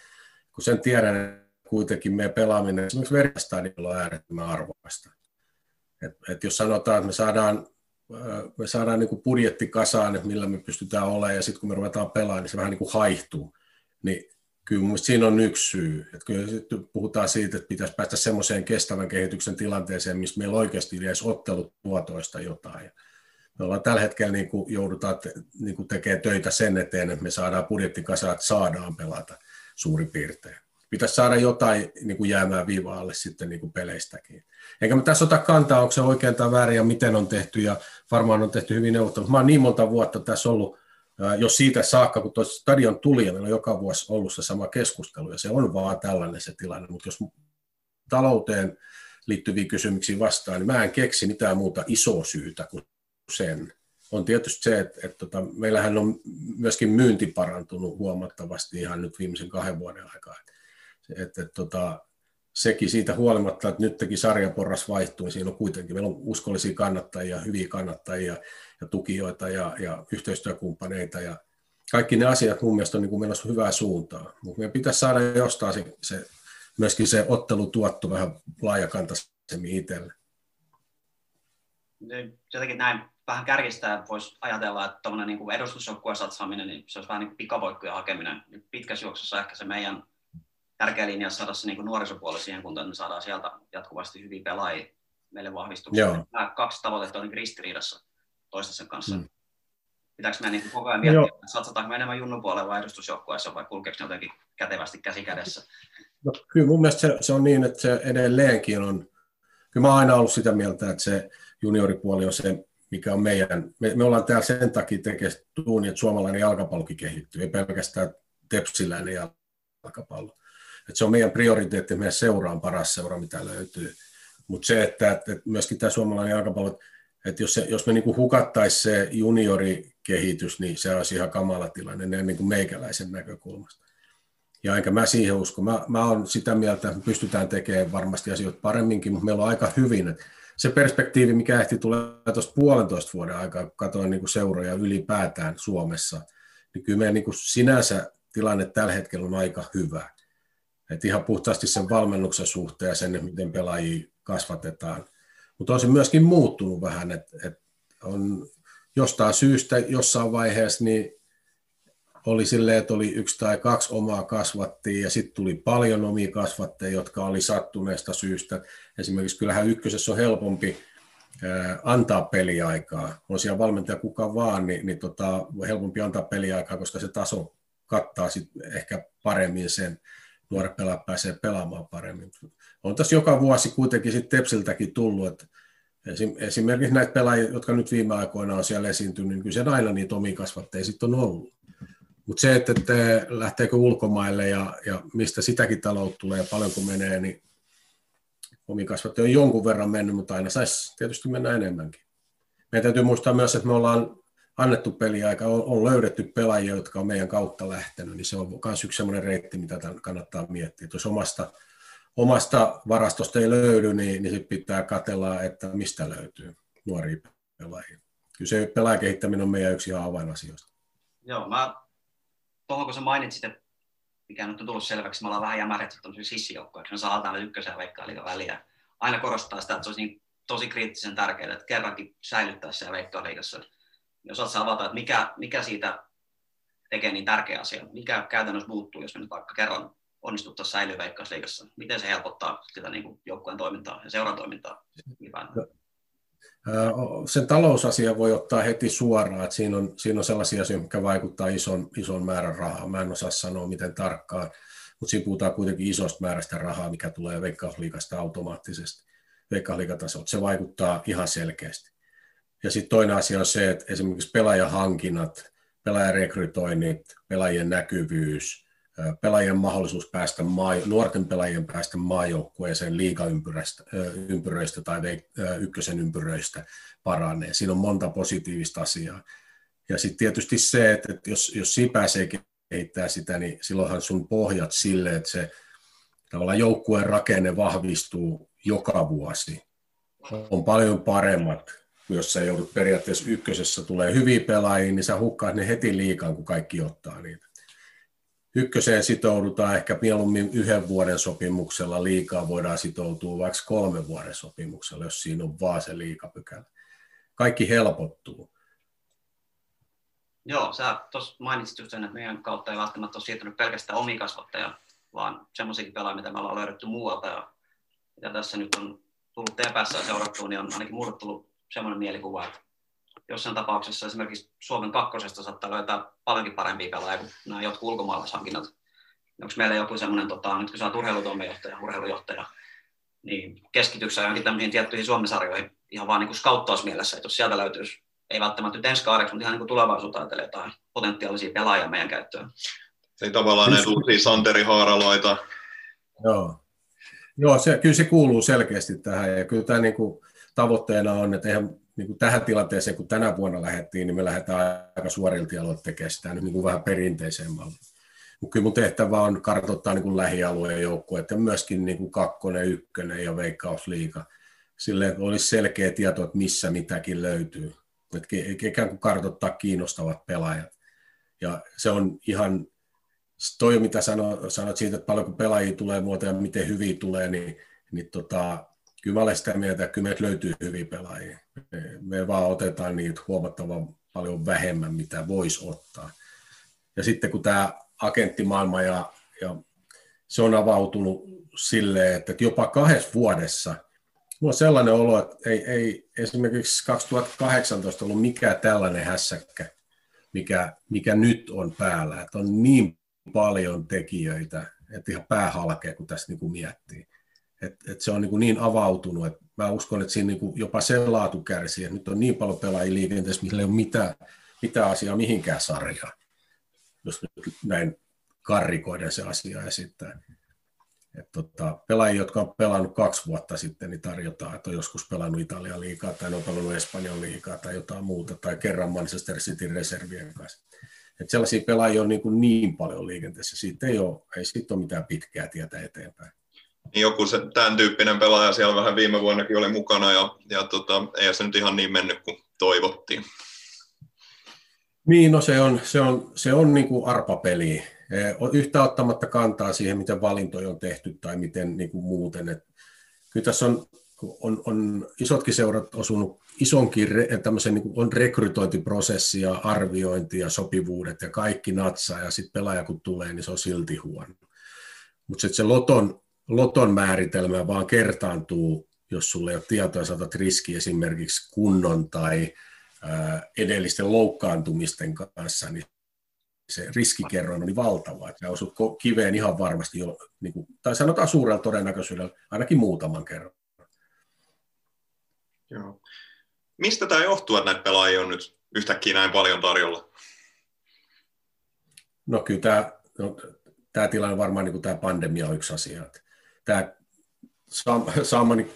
kun sen tiedän, että kuitenkin meidän pelaaminen esimerkiksi verkastadionilla on äärettömän arvokasta. Et, et jos sanotaan, että me saadaan, me saadaan niin kuin budjetti kasaan, että millä me pystytään olemaan, ja sitten kun me ruvetaan pelaamaan, niin se vähän niin kuin haihtuu, niin kyllä mielestäni siinä on yksi syy. Että kyllä puhutaan siitä, että pitäisi päästä semmoiseen kestävän kehityksen tilanteeseen, missä meillä oikeasti edes ottelut tuotoista jotain. Me ollaan tällä hetkellä niin kuin joudutaan te, niin kuin tekemään töitä sen eteen, että me saadaan budjettikasa, että saadaan pelata suurin piirtein. Pitäisi saada jotain niin kuin jäämään viivaalle sitten niin kuin peleistäkin. Eikä me tässä ota kantaa, onko se oikein tai väärin ja miten on tehty, ja varmaan on tehty hyvin neuvottelut. Mä oon niin monta vuotta tässä ollut jos siitä saakka, kun tuo stadion tuli, ja meillä on joka vuosi ollut se sama keskustelu, ja se on vaan tällainen se tilanne, mutta jos talouteen liittyviä kysymyksiä vastaan, niin mä en keksi mitään muuta isoa syytä kuin sen. On tietysti se, että, että tota, meillähän on myöskin myynti parantunut huomattavasti ihan nyt viimeisen kahden vuoden aikaa. Että, että, tota, sekin siitä huolimatta, että nyt teki sarjaporras vaihtuu, niin siinä on kuitenkin, meillä on uskollisia kannattajia, hyviä kannattajia ja tukijoita ja, ja yhteistyökumppaneita ja kaikki ne asiat mun mielestä on niin kuin menossa hyvää suuntaan, mutta meidän pitäisi saada jostain se, se, myöskin se ottelutuotto vähän laajakantaisemmin itselle. Jotenkin näin vähän kärkistää voisi ajatella, että tuommoinen niin edustusjoukkueen satsaaminen, niin se olisi vähän niin kuin pikavoikkojen hakeminen. Pitkässä juoksussa ehkä se meidän tärkeä linja saada se niin nuorisopuoli siihen kuntoon, että me saadaan sieltä jatkuvasti hyviä pelaajia meille vahvistuksia. Nämä kaksi tavoitetta on niin ristiriidassa toistensa kanssa. Mm. Pitääkö meidän niin koko ajan miettiä, Joo. että satsataanko me enemmän junnupuolella vai edustusjoukkueessa vai kulkeeko ne jotenkin kätevästi käsi kädessä? No, kyllä mun mielestä se, se, on niin, että se edelleenkin on, kyllä mä oon aina ollut sitä mieltä, että se junioripuoli on se, mikä on meidän, me, me ollaan täällä sen takia tekemään tuuni, että suomalainen jalkapallokin kehittyy, ei pelkästään tepsiläinen jalkapallo. Että se on meidän prioriteetti, meidän seura on paras seura, mitä löytyy. Mutta se, että, että myöskin tämä suomalainen jalkapallo, että jos, se, jos me niin hukattaisiin se juniorikehitys, niin se olisi ihan kamala tilanne näin niin kuin meikäläisen näkökulmasta. Ja enkä mä siihen usko. Mä, mä olen sitä mieltä, että me pystytään tekemään varmasti asioita paremminkin, mutta meillä on aika hyvin. Että se perspektiivi, mikä ehti tulee tuosta puolentoista vuoden aikaa, kun katsoin niin kuin seuroja ylipäätään Suomessa, niin kyllä meidän niin kuin sinänsä tilanne tällä hetkellä on aika hyvä. Et ihan puhtaasti sen valmennuksen suhteen ja sen, miten pelaajia kasvatetaan. Mutta on se myöskin muuttunut vähän, että et on jostain syystä jossain vaiheessa niin oli silleen, että oli yksi tai kaksi omaa kasvattia ja sitten tuli paljon omia kasvatteja, jotka oli sattuneesta syystä. Esimerkiksi kyllähän ykkösessä on helpompi antaa peliaikaa. On siellä valmentaja kuka vaan, niin, niin tota, helpompi antaa peliaikaa, koska se taso kattaa sit ehkä paremmin sen, nuoret pelaajat pääsee pelaamaan paremmin. On tässä joka vuosi kuitenkin sit Tepsiltäkin tullut, että esimerkiksi näitä pelaajia, jotka nyt viime aikoina on siellä esiintynyt, niin kyllä se aina niitä omia kasvatteja sitten on ollut. Mutta se, että, että lähteekö ulkomaille ja, ja mistä sitäkin taloutta tulee ja paljonko menee, niin omikasvatti on jonkun verran mennyt, mutta aina saisi tietysti mennä enemmänkin. Meidän täytyy muistaa myös, että me ollaan annettu peliaika, on, on löydetty pelaajia, jotka on meidän kautta lähtenyt, niin se on myös yksi sellainen reitti, mitä kannattaa miettiä. Että jos omasta, omasta varastosta ei löydy, niin, niin sitten pitää katella, että mistä löytyy nuoria pelaajia. Kyllä se pelaajakehittäminen on meidän yksi ihan avainasioista. Joo, mä tuohon kun sä mainitsit, että mikä nyt on tullut selväksi, me ollaan vähän jämäretty tuollaisia sissijoukkoja, me saadaan tänne ykkösen ja veikkaa väliä. Aina korostaa sitä, että se olisi niin tosi kriittisen tärkeää, että kerrankin säilyttää siellä veikkaaliigassa. Jos osaat avata, että mikä, mikä siitä tekee niin tärkeä asia, mikä käytännössä muuttuu, jos me nyt vaikka kerran onnistuttaisiin säilyä veikkausliigassa, miten se helpottaa sitä niin kuin joukkueen toimintaa ja seuran toimintaa? No, sen talousasia voi ottaa heti suoraan, että siinä on, siinä on sellaisia asioita, jotka vaikuttaa ison, ison määrän rahaa. Mä en osaa sanoa miten tarkkaan, mutta siinä puhutaan kuitenkin isosta määrästä rahaa, mikä tulee Veikkausliikasta automaattisesti Veikkausliikatasolta. Se vaikuttaa ihan selkeästi. Ja sitten toinen asia on se, että esimerkiksi pelaajahankinnat, pelaajarekrytoinnit, pelaajien näkyvyys – pelaajien mahdollisuus päästä maa, nuorten pelaajien päästä maajoukkueeseen liigaympyröistä tai ykkösen ympyröistä paranee. Siinä on monta positiivista asiaa. Ja sitten tietysti se, että jos, jos siinä pääsee kehittämään sitä, niin silloinhan sun pohjat sille, että se tavallaan joukkueen rakenne vahvistuu joka vuosi. On paljon paremmat, jos sä joudut periaatteessa ykkösessä tulee hyviä pelaajia, niin sä hukkaat ne heti liikaan, kun kaikki ottaa niitä ykköseen sitoudutaan ehkä mieluummin yhden vuoden sopimuksella, liikaa voidaan sitoutua vaikka kolmen vuoden sopimuksella, jos siinä on vaan se liikapykälä. Kaikki helpottuu. Joo, sä tuossa mainitsit just sen, että meidän kautta ei välttämättä ole siirtynyt pelkästään omi kasvattaja, vaan semmoisiakin pelaajia, mitä me ollaan löydetty muualta. Ja mitä tässä nyt on tullut TPS seurattua, niin on ainakin mulle semmoinen mielikuva, että jossain tapauksessa esimerkiksi Suomen kakkosesta saattaa löytää paljonkin parempia pelaajia kuin nämä jotkut ulkomaalaishankinnat. Onko meillä joku semmoinen, tota, nyt kun sä oot urheilutoimenjohtaja, urheilujohtaja, niin keskityksä johonkin tämmöisiin tiettyihin Suomen-sarjoihin ihan vaan niin kuin skauttausmielessä, että jos sieltä löytyisi, ei välttämättä nyt ensi kaareksi, mutta ihan niin kuin tulevaisuutta ajatellen jotain potentiaalisia pelaajia meidän käyttöön. Se ei tavallaan näitä uusia Santeri Haaraloita. Joo, Joo se, kyllä se kuuluu selkeästi tähän ja kyllä tämä niin kuin, tavoitteena on, että eihän niin kuin tähän tilanteeseen, kun tänä vuonna lähdettiin, niin me lähdetään aika suorilta aloilla tekemään sitä niin kuin vähän perinteiseen malliin. Mutta kyllä mun tehtävä on kartoittaa niin kuin lähialueen joukkueet ja myöskin niin kuin kakkonen, ykkönen ja veikkausliiga. Silleen olisi selkeä tieto, että missä mitäkin löytyy. Että ikään kuin kartoittaa kiinnostavat pelaajat. Ja se on ihan, toi mitä sanoit siitä, että paljonko pelaajia tulee muuta ja miten hyviä tulee, niin, niin tota, kyllä mä olen sitä mieltä, että kyllä meiltä löytyy hyviä pelaajia. Me, vaan otetaan niitä huomattavan paljon vähemmän, mitä voisi ottaa. Ja sitten kun tämä agenttimaailma ja, ja se on avautunut silleen, että jopa kahdessa vuodessa Mulla on sellainen olo, että ei, ei esimerkiksi 2018 ollut mikään tällainen hässäkkä, mikä, mikä nyt on päällä. Että on niin paljon tekijöitä, että ihan pää halkee, kun tässä niin kuin miettii. Et, et se on niin, niin avautunut, että mä uskon, että siinä niin jopa se laatu kärsii, että nyt on niin paljon pelaajia liikenteessä, millä ei ole mitään, mitään asiaa mihinkään sarjaan, jos nyt näin karrikoiden se asia esittää. Et tota, pelaajia, jotka on pelannut kaksi vuotta sitten, niin tarjotaan, että on joskus pelannut Italian liikaa tai on pelannut Espanjan liikaa tai jotain muuta, tai kerran Manchester Cityn reservien kanssa. Et sellaisia pelaajia on niin, niin paljon liikenteessä, siitä ei, ole, ei siitä ole mitään pitkää tietä eteenpäin. Niin joku se, tämän tyyppinen pelaaja siellä vähän viime vuonnakin oli mukana, ja, ja tota, ei se nyt ihan niin mennyt kuin toivottiin. Niin, no se on, se on, se on niin kuin arpapeli. Yhtä ottamatta kantaa siihen, miten valintoja on tehty tai miten niin kuin muuten. Et kyllä tässä on, on, on isotkin seurat osunut isonkin tämmöisen, niin kuin on rekrytointiprosessi ja arviointi ja sopivuudet ja kaikki natsaa ja sitten pelaaja kun tulee, niin se on silti huono. Mutta se loton, loton määritelmä vaan kertaantuu, jos sulle ei ole tietoa, saatat riski esimerkiksi kunnon tai edellisten loukkaantumisten kanssa, niin se riskikerroin on niin valtava, että osut kiveen ihan varmasti, jo, niin kuin, tai sanotaan suurella todennäköisyydellä ainakin muutaman kerran. Joo. Mistä tämä johtuu, että näitä pelaajia on nyt yhtäkkiä näin paljon tarjolla? No kyllä tämä, no, tämä tilanne varmaan niin kuin tämä pandemia on yksi asia. Tämä saamani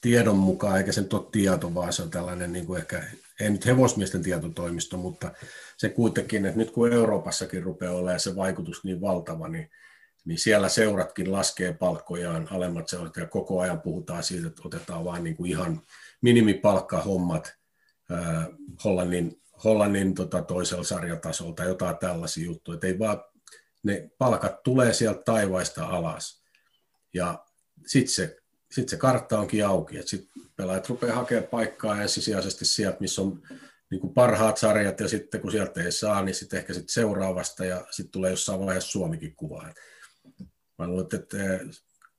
tiedon mukaan, eikä se nyt ole tieto, vaan se on tällainen niin kuin ehkä ei nyt hevosmiesten tietotoimisto, mutta se kuitenkin, että nyt kun Euroopassakin rupeaa olemaan se vaikutus niin valtava, niin, niin siellä seuratkin laskee palkkojaan alemmat seurat ja koko ajan puhutaan siitä, että otetaan vain niin kuin ihan minimipalkkahommat äh, Hollannin, Hollannin tota toisella sarjatasolla tai jotain tällaisia juttuja, että ei vaan ne palkat tulee sieltä taivaista alas. Ja sitten se sitten se kartta onkin auki, että sitten pelaajat rupeaa hakemaan paikkaa ensisijaisesti sieltä, missä on niin kuin parhaat sarjat, ja sitten kun sieltä ei saa, niin sitten ehkä sitten seuraavasta, ja sitten tulee jossain vaiheessa Suomikin kuvaa. Mä luulen, että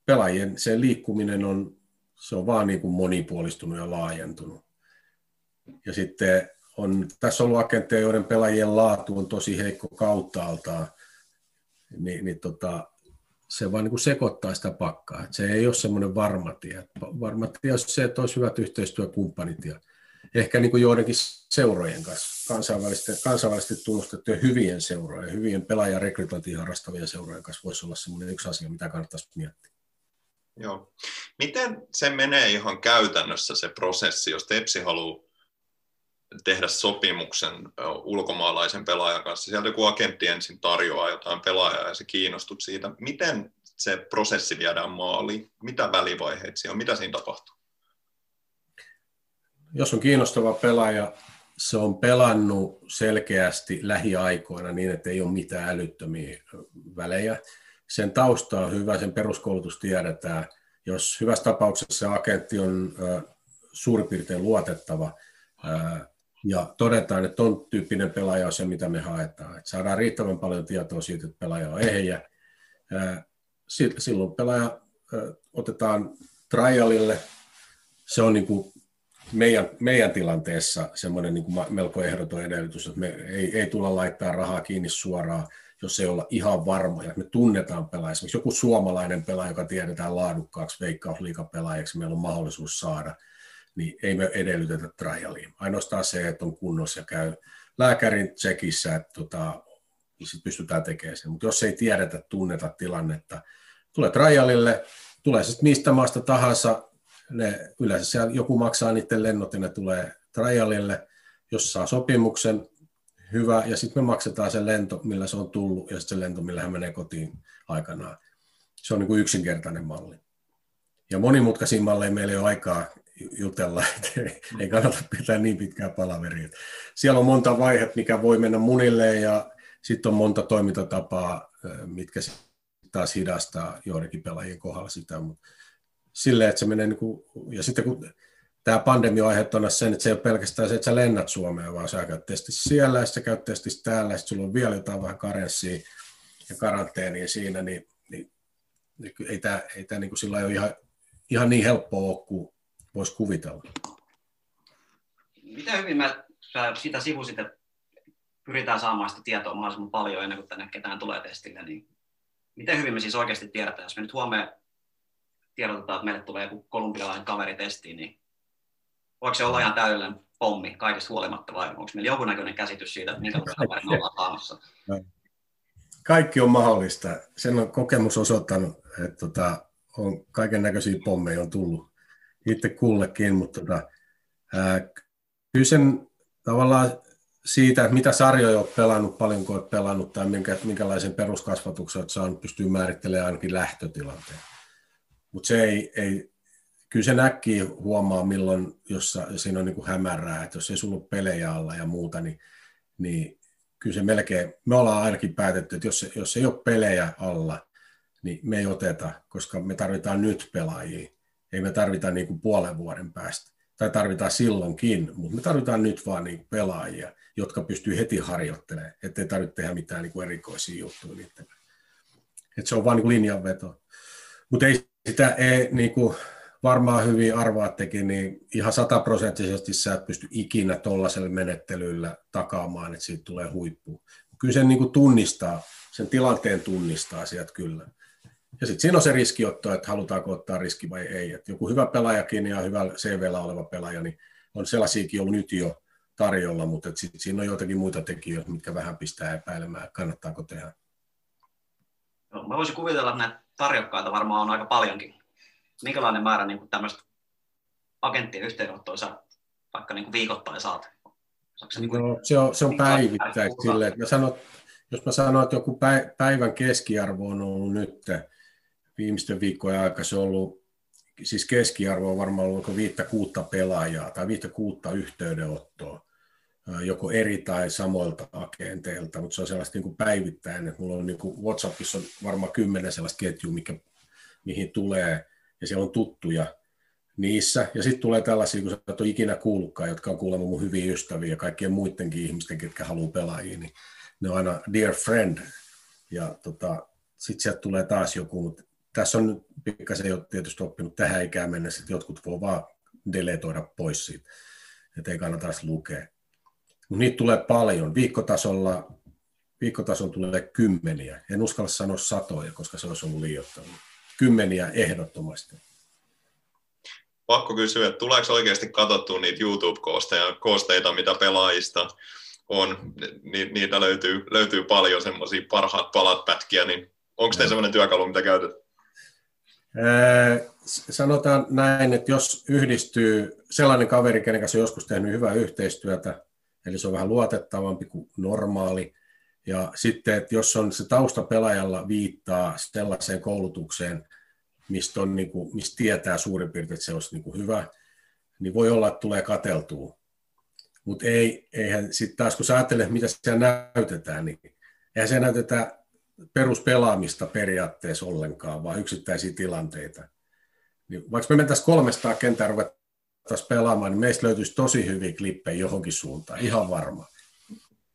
pelaajien se liikkuminen on, se on vaan niin kuin monipuolistunut ja laajentunut. Ja sitten on, tässä on ollut agentteja, joiden pelaajien laatu on tosi heikko kauttaaltaan, niin, niin tota, se vaan niin sekoittaa sitä pakkaa. Että se ei ole semmoinen varma tie. Varma tie on se, että olisi hyvät yhteistyökumppanit ja ehkä niin kuin joidenkin seurojen kanssa, kansainvälisesti, kansainvälisesti tunnustettujen hyvien seurojen, hyvien pelaajan rekrytointia harrastavien seurojen kanssa voisi olla semmoinen yksi asia, mitä kannattaisi miettiä. Joo. Miten se menee ihan käytännössä se prosessi, jos Tepsi haluaa tehdä sopimuksen ulkomaalaisen pelaajan kanssa. Sieltä joku agentti ensin tarjoaa jotain pelaajaa ja se kiinnostut siitä. Miten se prosessi viedään maaliin? Mitä välivaiheita siellä on? Mitä siinä tapahtuu? Jos on kiinnostava pelaaja, se on pelannut selkeästi lähiaikoina niin, että ei ole mitään älyttömiä välejä. Sen tausta on hyvä, sen peruskoulutus tiedetään. Jos hyvässä tapauksessa se agentti on suurin piirtein luotettava, ja todetaan, että ton tyyppinen pelaaja on se, mitä me haetaan. Että saadaan riittävän paljon tietoa siitä, että pelaaja on ehjä. Silloin pelaaja otetaan trialille. Se on niin kuin meidän, meidän tilanteessa semmoinen niin kuin melko ehdoton edellytys, että me ei, ei tulla laittaa rahaa kiinni suoraan, jos ei olla ihan varmoja. Me tunnetaan pelaaja. Esimerkiksi joku suomalainen pelaaja, joka tiedetään laadukkaaksi veikkausliikapelaajaksi, meillä on mahdollisuus saada – niin ei me edellytetä trialiin. Ainoastaan se, että on kunnossa ja käy lääkärin tsekissä, että tota, sit pystytään tekemään sen. Mutta jos ei tiedetä, tunneta tilannetta, tulee trialille, tulee sitten mistä maasta tahansa, ne, yleensä siellä joku maksaa niiden lennot ja ne tulee trialille, jos saa sopimuksen, hyvä, ja sitten me maksetaan se lento, millä se on tullut, ja sitten se lento, millä hän menee kotiin aikanaan. Se on niin kuin yksinkertainen malli. Ja monimutkaisiin malleja meillä ei ole aikaa jutella, että ei kannata pitää niin pitkää palaveria. Siellä on monta vaihetta, mikä voi mennä munille ja sitten on monta toimintatapaa, mitkä taas hidastaa joidenkin pelaajien kohdalla sitä, mutta silleen, että se menee niin kuin, ja sitten kun tämä pandemia on aiheuttanut sen, että se ei ole pelkästään se, että sä lennät Suomeen, vaan sä käyt testissä siellä ja sä käyt testissä täällä, ja sulla on vielä jotain vähän karenssia ja karanteenia siinä, niin, niin, niin ei tämä, ei tämä niin kuin sillä ole ihan, ihan niin helppoa ole kuin voisi kuvitella. Miten hyvin mä sitä sivusit, että pyritään saamaan sitä tietoa mahdollisimman paljon ennen kuin tänne ketään tulee testille, niin miten hyvin me siis oikeasti tiedetään, jos me nyt huomenna tiedotetaan, että meille tulee joku kolumbialainen kaveri testiin, niin voiko se olla ihan täydellinen pommi kaikesta huolimatta vai onko meillä jonkunnäköinen käsitys siitä, että minkä kaveri me ollaan saamassa? kaikki on mahdollista. Sen on kokemus osoittanut, että tota, on kaiken näköisiä pommeja on tullut itse kullekin, mutta tota, ää, kyllä sen tavallaan siitä, että mitä sarjoja olet pelannut, paljonko olet pelannut tai minkä, minkälaisen peruskasvatuksen olet saanut, pystyy määrittelemään ainakin lähtötilanteen. Mutta se ei, ei, kyllä se näkki huomaa, milloin, jos siinä on niin kuin hämärää, että jos ei sulla ole pelejä alla ja muuta, niin, niin kyllä se melkein, me ollaan ainakin päätetty, että jos, jos ei ole pelejä alla, niin me ei oteta, koska me tarvitaan nyt pelaajia. Ei me tarvita niin kuin puolen vuoden päästä. Tai tarvitaan silloinkin, mutta me tarvitaan nyt vaan niin pelaajia, jotka pystyy heti harjoittelemaan, ettei tarvitse tehdä mitään niin kuin erikoisia juttuja niiden. Et se on vaan niin linjanveto. Mutta ei sitä ei, niin kuin varmaan hyvin arvaattekin, niin ihan sataprosenttisesti sä et pysty ikinä tuollaisella menettelyllä takaamaan, että siitä tulee huippu. Kyllä sen niin kuin tunnistaa, sen tilanteen tunnistaa sieltä kyllä. Ja sitten siinä on se riskiotto, että halutaanko ottaa riski vai ei. Että joku hyvä pelaajakin ja hyvä CVllä oleva pelaaja, niin on sellaisiakin ollut nyt jo tarjolla, mutta sitten siinä on joitakin muita tekijöitä, mitkä vähän pistää epäilemään, kannattaako tehdä. No, mä voisin kuvitella, että näitä tarjokkaita varmaan on aika paljonkin. Minkälainen määrä niin tämmöistä agenttien yhteydenottoa sä vaikka niin viikoittain saat? Niin kuin, no, se on, se on päivittäin silleen, että mä sanon, jos mä sanon, että joku päivän keskiarvo on ollut nyt viimeisten viikkojen aika, se on ollut, siis keskiarvo on varmaan ollut viittä kuutta pelaajaa tai viittä kuutta yhteydenottoa, joko eri tai samoilta agenteilta, mutta se on sellaista niin kuin päivittäin, että mulla on niin kuin WhatsAppissa on varmaan kymmenen sellaista ketjua, mikä, mihin tulee, ja siellä on tuttuja niissä, ja sitten tulee tällaisia, kun sä et ole ikinä kuullutkaan, jotka on kuulemma mun hyviä ystäviä ja kaikkien muidenkin ihmisten, ketkä haluaa pelaajia, niin ne on aina dear friend, ja tota, sitten sieltä tulee taas joku, mutta tässä on nyt pikkasen jo tietysti oppinut tähän ikään mennessä, että jotkut voi vaan deletoida pois siitä, että ei kannata lukea. Mutta niitä tulee paljon. Viikkotasolla, viikkotasolla tulee kymmeniä. En uskalla sanoa satoja, koska se olisi ollut liioittanut. Kymmeniä ehdottomasti. Pakko kysyä, että tuleeko oikeasti katsottua niitä YouTube-koosteita, mitä pelaajista on? Ni, niitä löytyy, löytyy paljon semmoisia parhaat palat pätkiä, niin onko teillä sellainen työkalu, mitä käytetään? Sanotaan näin, että jos yhdistyy sellainen kaveri, kenen kanssa on joskus tehnyt hyvää yhteistyötä, eli se on vähän luotettavampi kuin normaali, ja sitten, että jos on se taustapelaajalla viittaa sellaiseen koulutukseen, mistä, on, niin kuin, mistä tietää suurin piirtein, että se olisi niin kuin hyvä, niin voi olla, että tulee kateltua. Mutta ei, eihän sitten taas, kun sä ajattelet, mitä siellä näytetään, niin eihän se näytetä peruspelaamista periaatteessa ollenkaan, vaan yksittäisiä tilanteita. Niin vaikka me mentäisiin 300 kentää ruvettaisiin pelaamaan, niin meistä löytyisi tosi hyviä klippejä johonkin suuntaan, ihan varma.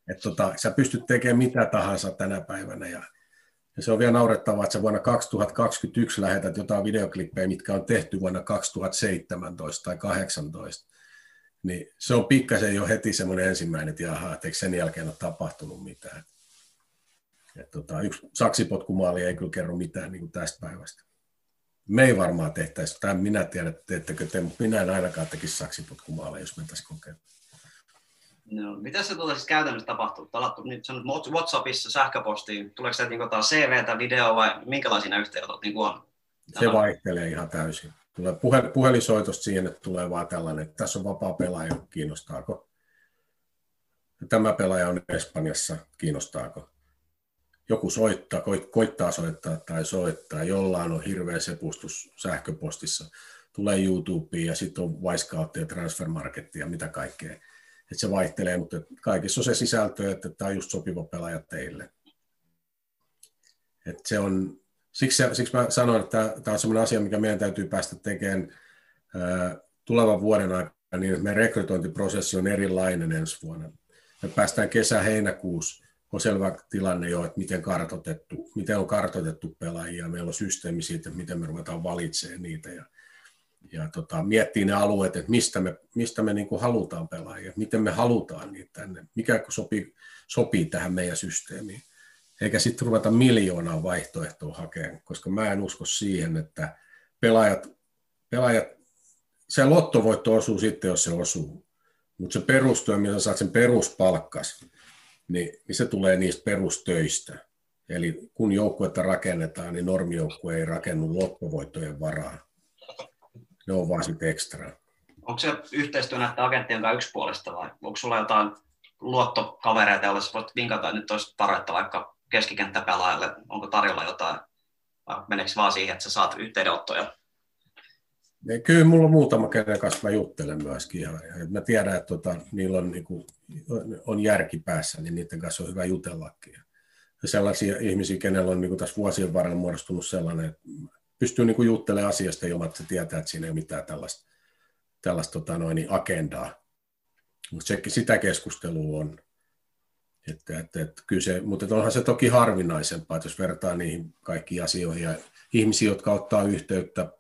Että tota, sä pystyt tekemään mitä tahansa tänä päivänä ja, ja se on vielä naurettavaa, että sä vuonna 2021 lähetät jotain videoklippejä, mitkä on tehty vuonna 2017 tai 2018. Niin se on pikkasen jo heti semmoinen ensimmäinen, että jaha, eikö sen jälkeen ole tapahtunut mitään. Et tota, yksi saksipotkumaali ei kyllä kerro mitään niin kuin tästä päivästä. Me ei varmaan tehtäisi, tai minä tiedän, että teettekö te, mutta minä en ainakaan tekisi saksipotkumaaleja, jos mentäisiin kokeilemaan. No, mitä se tuota siis käytännössä tapahtuu? Talattu nyt sanot WhatsAppissa, sähköpostiin, tuleeko se niin CVtä, video vai minkälaisia yhteenotot niin on? Se vaihtelee ihan täysin. Tulee puhe, puhelisoitosta siihen, että tulee vaan tällainen, että tässä on vapaa pelaaja, kiinnostaako? Tämä pelaaja on Espanjassa, kiinnostaako? Joku soittaa, koittaa soittaa tai soittaa, jollain on hirveä sepustus sähköpostissa, tulee YouTubeen ja sitten on Wisecout ja Transfermarket ja mitä kaikkea. Et se vaihtelee, mutta kaikissa on se sisältö, että tämä on just sopiva pelaaja teille. Et se on, siksi, siksi mä sanoin, että tämä on sellainen asia, mikä meidän täytyy päästä tekemään tulevan vuoden aikana, niin että meidän rekrytointiprosessi on erilainen ensi vuonna. Me päästään kesä-heinäkuussa on selvä tilanne jo, että miten, kartoitettu, miten on kartoitettu pelaajia. Meillä on systeemi siitä, miten me ruvetaan valitsemaan niitä ja, ja tota, miettii ne alueet, että mistä me, mistä me niin halutaan pelaajia, miten me halutaan niitä tänne, mikä sopii, sopii tähän meidän systeemiin. Eikä sitten ruveta miljoonaa vaihtoehtoa hakemaan, koska mä en usko siihen, että pelaajat, pelaajat se lottovoitto osuu sitten, jos se osuu. Mutta se perustyö, millä saat sen peruspalkkas, niin, niin se tulee niistä perustöistä. Eli kun joukkuetta rakennetaan, niin normijoukkue ei rakennu loppuvoittojen varaan. Ne on vaan sitten ekstra. Onko se yhteistyö näiden agenttien kanssa yksipuolista vai onko sulla jotain luottokavereita, joille voit vinkata, että nyt olisi tarvetta vaikka keskikenttäpelaajalle, onko tarjolla jotain, vai meneekö vaan siihen, että sä saat yhteydenottoja? Kyllä mulla on muutama, kenen kanssa mä juttelen myöskin. Ja, mä tiedän, että tota, niillä on, niin kuin, on järki päässä, niin niiden kanssa on hyvä jutellakin. Ja sellaisia ihmisiä, kenellä on niin kuin tässä vuosien varrella muodostunut sellainen, että pystyy niin kuin juttelemaan asiasta ilman, että se tietää, että siinä ei ole mitään tällaista, tällaista tota noin, niin agendaa. Mutta sitä keskustelua on. Että, että, että kyllä se, mutta onhan se toki harvinaisempaa, että jos vertaa niihin kaikkiin asioihin ja ihmisiä, jotka ottaa yhteyttä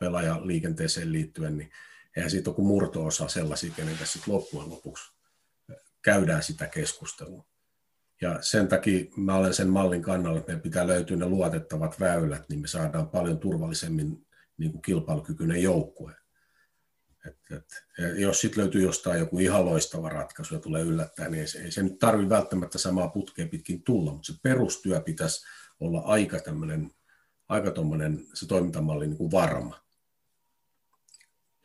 liikenteeseen liittyen, niin eihän siitä ole kuin murto-osa sellaisia, kenen sitten loppujen lopuksi käydään sitä keskustelua. Ja sen takia mä olen sen mallin kannalla, että meidän pitää löytyä ne luotettavat väylät, niin me saadaan paljon turvallisemmin niin kuin kilpailukykyinen joukkue. Et, et, jos sitten löytyy jostain joku ihan loistava ratkaisu ja tulee yllättäen, niin ei se, ei se nyt tarvitse välttämättä samaa putkea pitkin tulla, mutta se perustyö pitäisi olla aika tämmöinen, aika se toimintamalli niin kuin varma.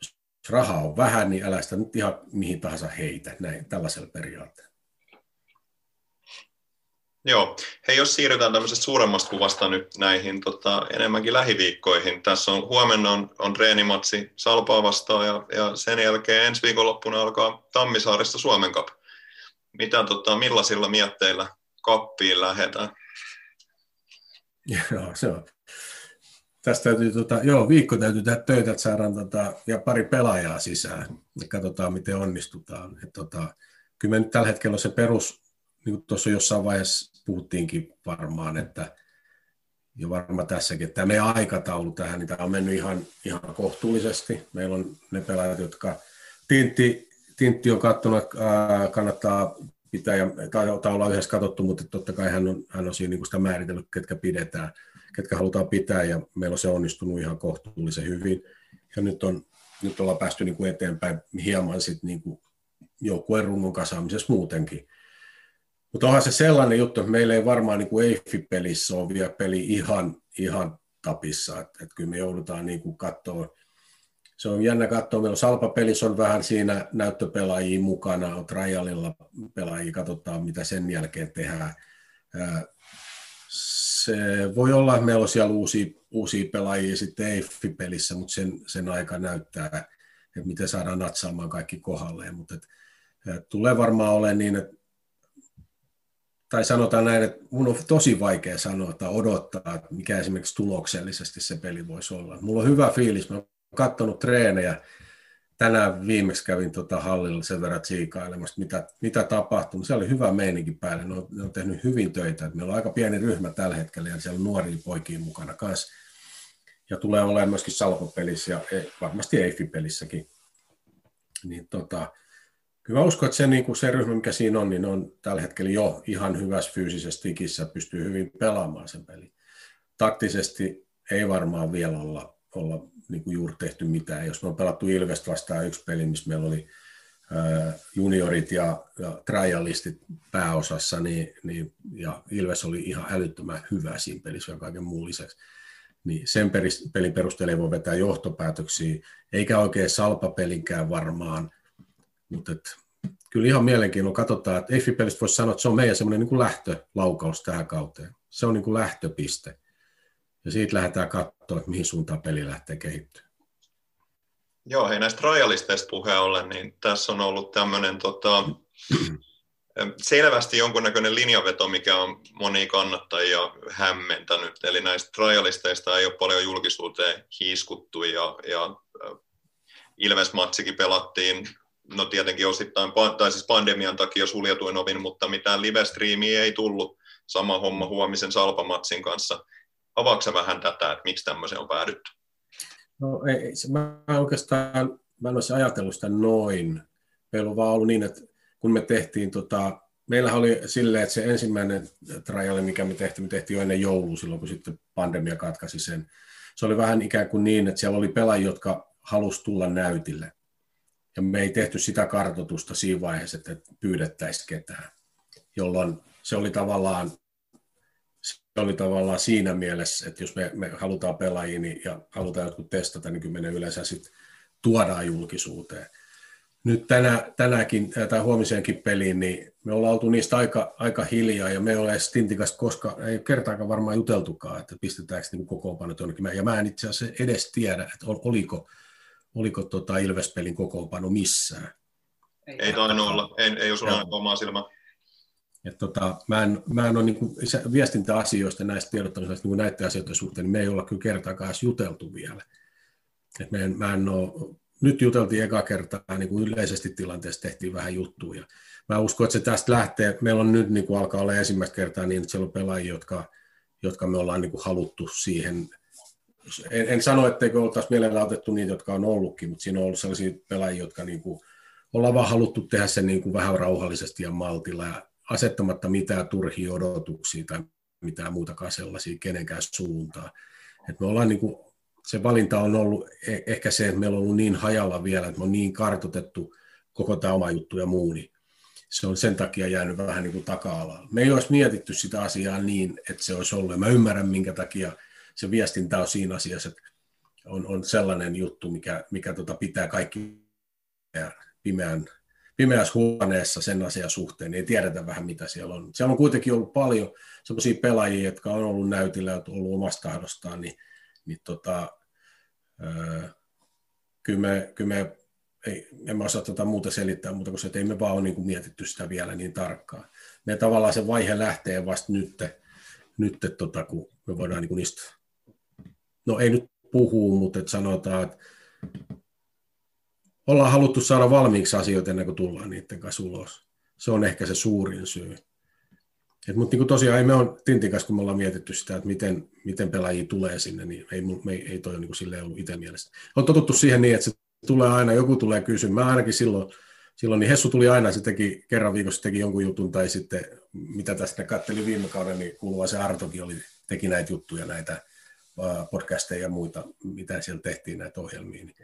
Jos rahaa on vähän, niin älä sitä nyt ihan mihin tahansa heitä, näin, tällaisella periaatteella. Joo. Hei, jos siirrytään tämmöisestä suuremmasta kuvasta nyt näihin tota, enemmänkin lähiviikkoihin. Tässä on huomenna on, on treenimatsi Salpaa vastaan ja, ja sen jälkeen ensi viikonloppuna alkaa Tammisaarista Suomen Cup. Mitä, tota, millaisilla mietteillä kappiin lähdetään? Joo, se on. Tästä täytyy, tota, joo, viikko täytyy tehdä töitä, että saadaan tota, ja pari pelaajaa sisään ja katsotaan, miten onnistutaan. Et, tota, kyllä me nyt tällä hetkellä on se perus, niin kuin tuossa jossain vaiheessa puhuttiinkin varmaan, että ja varmaan tässäkin, että tämä meidän aikataulu tähän, niin tämä on mennyt ihan, ihan kohtuullisesti. Meillä on ne pelaajat, jotka Tintti, Tintti on katsonut, kannattaa pitää, ja tai ollaan yhdessä katsottu, mutta totta kai hän on, hän on siinä niin sitä määritellyt, ketkä pidetään, ketkä halutaan pitää, ja meillä on se onnistunut ihan kohtuullisen hyvin. Ja nyt, on, nyt ollaan päästy niin kuin eteenpäin hieman sit niin kuin joukkueen rungon kasaamisessa muutenkin. Mutta onhan se sellainen juttu, että meillä ei varmaan niin kuin Eiffi-pelissä ole vielä peli ihan, ihan tapissa. Että, että kyllä me joudutaan niin kuin katsoa. Se on jännä katsoa. Meillä on Salpa-pelissä on vähän siinä näyttöpelaajia mukana, on trialilla pelaajia, katsotaan mitä sen jälkeen tehdään. Se voi olla, että meillä on siellä uusia, uusia pelaajia sitten Eiffi-pelissä, mutta sen, sen aika näyttää, että miten saadaan natsaamaan kaikki kohdalleen. Mutta että, tulee varmaan olemaan niin, että tai sanotaan näin, että mun on tosi vaikea sanoa tai odottaa, että mikä esimerkiksi tuloksellisesti se peli voisi olla. Mulla on hyvä fiilis, mä oon katsonut treenejä, tänään viimeksi kävin tota hallilla sen verran tsiikailemassa, mitä, mitä tapahtui. Se oli hyvä meininki päälle, ne on, ne on tehnyt hyvin töitä. Meillä on aika pieni ryhmä tällä hetkellä ja siellä on nuoria poikia mukana kanssa. Ja tulee olemaan myöskin Salpo-pelissä ja varmasti Eiffi-pelissäkin. Niin tota, Kyllä mä uskon, että se, niin kuin se ryhmä, mikä siinä on, niin on tällä hetkellä jo ihan hyvässä fyysisessä tikissä, pystyy hyvin pelaamaan sen pelin. Taktisesti ei varmaan vielä olla, olla niin kuin juuri tehty mitään. Jos me on pelattu Ilvestä vastaan yksi peli, missä meillä oli juniorit ja, ja trialistit pääosassa, niin, niin, ja Ilves oli ihan älyttömän hyvä siinä pelissä ja kaiken muun lisäksi. Niin sen pelin perusteella ei voi vetää johtopäätöksiä, eikä oikein salpapelinkään varmaan – mutta kyllä ihan mielenkiinnolla katsotaan, että Eiffipelistä voisi sanoa, että se on meidän semmoinen niin lähtölaukaus tähän kauteen. Se on niin kuin lähtöpiste. Ja siitä lähdetään katsoa, että mihin suuntaan peli lähtee kehittymään. Joo, hei näistä rajalisteista puheen ollen, niin tässä on ollut tämmöinen tota, selvästi jonkunnäköinen linjaveto, mikä on moni kannattajia hämmentänyt. Eli näistä rajalisteista ei ole paljon julkisuuteen hiiskuttu ja, ja Ilves-matsikin pelattiin no tietenkin osittain, tai siis pandemian takia suljetuin ovin, mutta mitään live-striimiä ei tullut. Sama homma huomisen Salpamatsin kanssa. Avaatko vähän tätä, että miksi tämmöisen on päädytty? No ei, mä oikeastaan mä en olisi ajatellut sitä noin. Meillä on vaan ollut niin, että kun me tehtiin, tota, meillä oli silleen, että se ensimmäinen trial, mikä me tehtiin, me tehtiin jo ennen joulua silloin, kun sitten pandemia katkaisi sen. Se oli vähän ikään kuin niin, että siellä oli pelaajia, jotka halusi tulla näytille ja me ei tehty sitä kartoitusta siinä vaiheessa, että pyydettäisiin ketään, jolloin se oli tavallaan, oli tavallaan siinä mielessä, että jos me, me halutaan pelaajia niin, ja halutaan jotkut testata, niin kyllä me yleensä sitten tuodaan julkisuuteen. Nyt tänä, tänäkin tai huomiseenkin peliin, niin me ollaan oltu niistä aika, aika hiljaa ja me ei ole Stintikasta koska ei kertaakaan varmaan juteltukaan, että pistetäänkö niin kokoonpanot jonnekin. Ja mä en itse asiassa edes tiedä, että oliko, oliko tota Ilvespelin kokoonpano missään. Ei, ei tainnut olla, ei, ei ole sulla omaa silmää. Et tota, mä en, mä en ole niin kuin, viestintäasioista näistä tiedottamisesta niin näiden asioiden suhteen, niin me ei olla kyllä kertaakaan juteltu vielä. Et me en, mä en ole, nyt juteltiin eka kertaa, niin kuin yleisesti tilanteessa tehtiin vähän juttuja. Mä uskon, että se tästä lähtee, meillä on nyt niin kuin alkaa olla ensimmäistä kertaa niin, että siellä on pelaajia, jotka, jotka me ollaan niin kuin haluttu siihen, en, en sano, etteikö oltaisi mielellä otettu niitä, jotka on ollutkin, mutta siinä on ollut sellaisia pelaajia, jotka niin kuin, ollaan vaan haluttu tehdä sen niin kuin vähän rauhallisesti ja maltilla ja asettamatta mitään turhia odotuksia tai mitään muutakaan sellaisia kenenkään suuntaan. Et me ollaan niin kuin, se valinta on ollut e- ehkä se, että meillä on ollut niin hajalla vielä, että me on niin kartotettu koko tämä oma juttu ja muu, niin se on sen takia jäänyt vähän niin kuin taka-alalla. Me ei olisi mietitty sitä asiaa niin, että se olisi ollut. Mä ymmärrän, minkä takia se viestintä on siinä asiassa, että on, on sellainen juttu, mikä, mikä tota pitää kaikki pimeän pimeässä huoneessa sen asian suhteen, niin ei tiedetä vähän mitä siellä on. Siellä on kuitenkin ollut paljon sellaisia pelaajia, jotka on ollut näytillä ja ollut omasta tahdostaan, niin, niin tota, öö, kyllä me, kyllä me ei, en mä osaa tota muuta selittää, mutta kun se, että ei me vaan ole niin kuin mietitty sitä vielä niin tarkkaan. Me tavallaan se vaihe lähtee vasta nyt, nyt tota, kun me voidaan niin kuin niistä, no ei nyt puhua, mutta että sanotaan, että ollaan haluttu saada valmiiksi asioita ennen kuin tullaan niiden kanssa ulos. Se on ehkä se suurin syy. Et, mutta niin tosiaan ei me on Tintin kanssa, kun me ollaan mietitty sitä, että miten, miten pelaajia tulee sinne, niin ei, me, ei toi niin sille ollut itse mielestä. On totuttu siihen niin, että se tulee aina, joku tulee kysymään. Mä ainakin silloin, silloin niin Hessu tuli aina, se teki kerran viikossa teki jonkun jutun, tai sitten mitä tästä katteli viime kauden, niin kuuluva se Artokin oli, teki näitä juttuja, näitä podcasteja ja muita, mitä siellä tehtiin näitä ohjelmia, niin,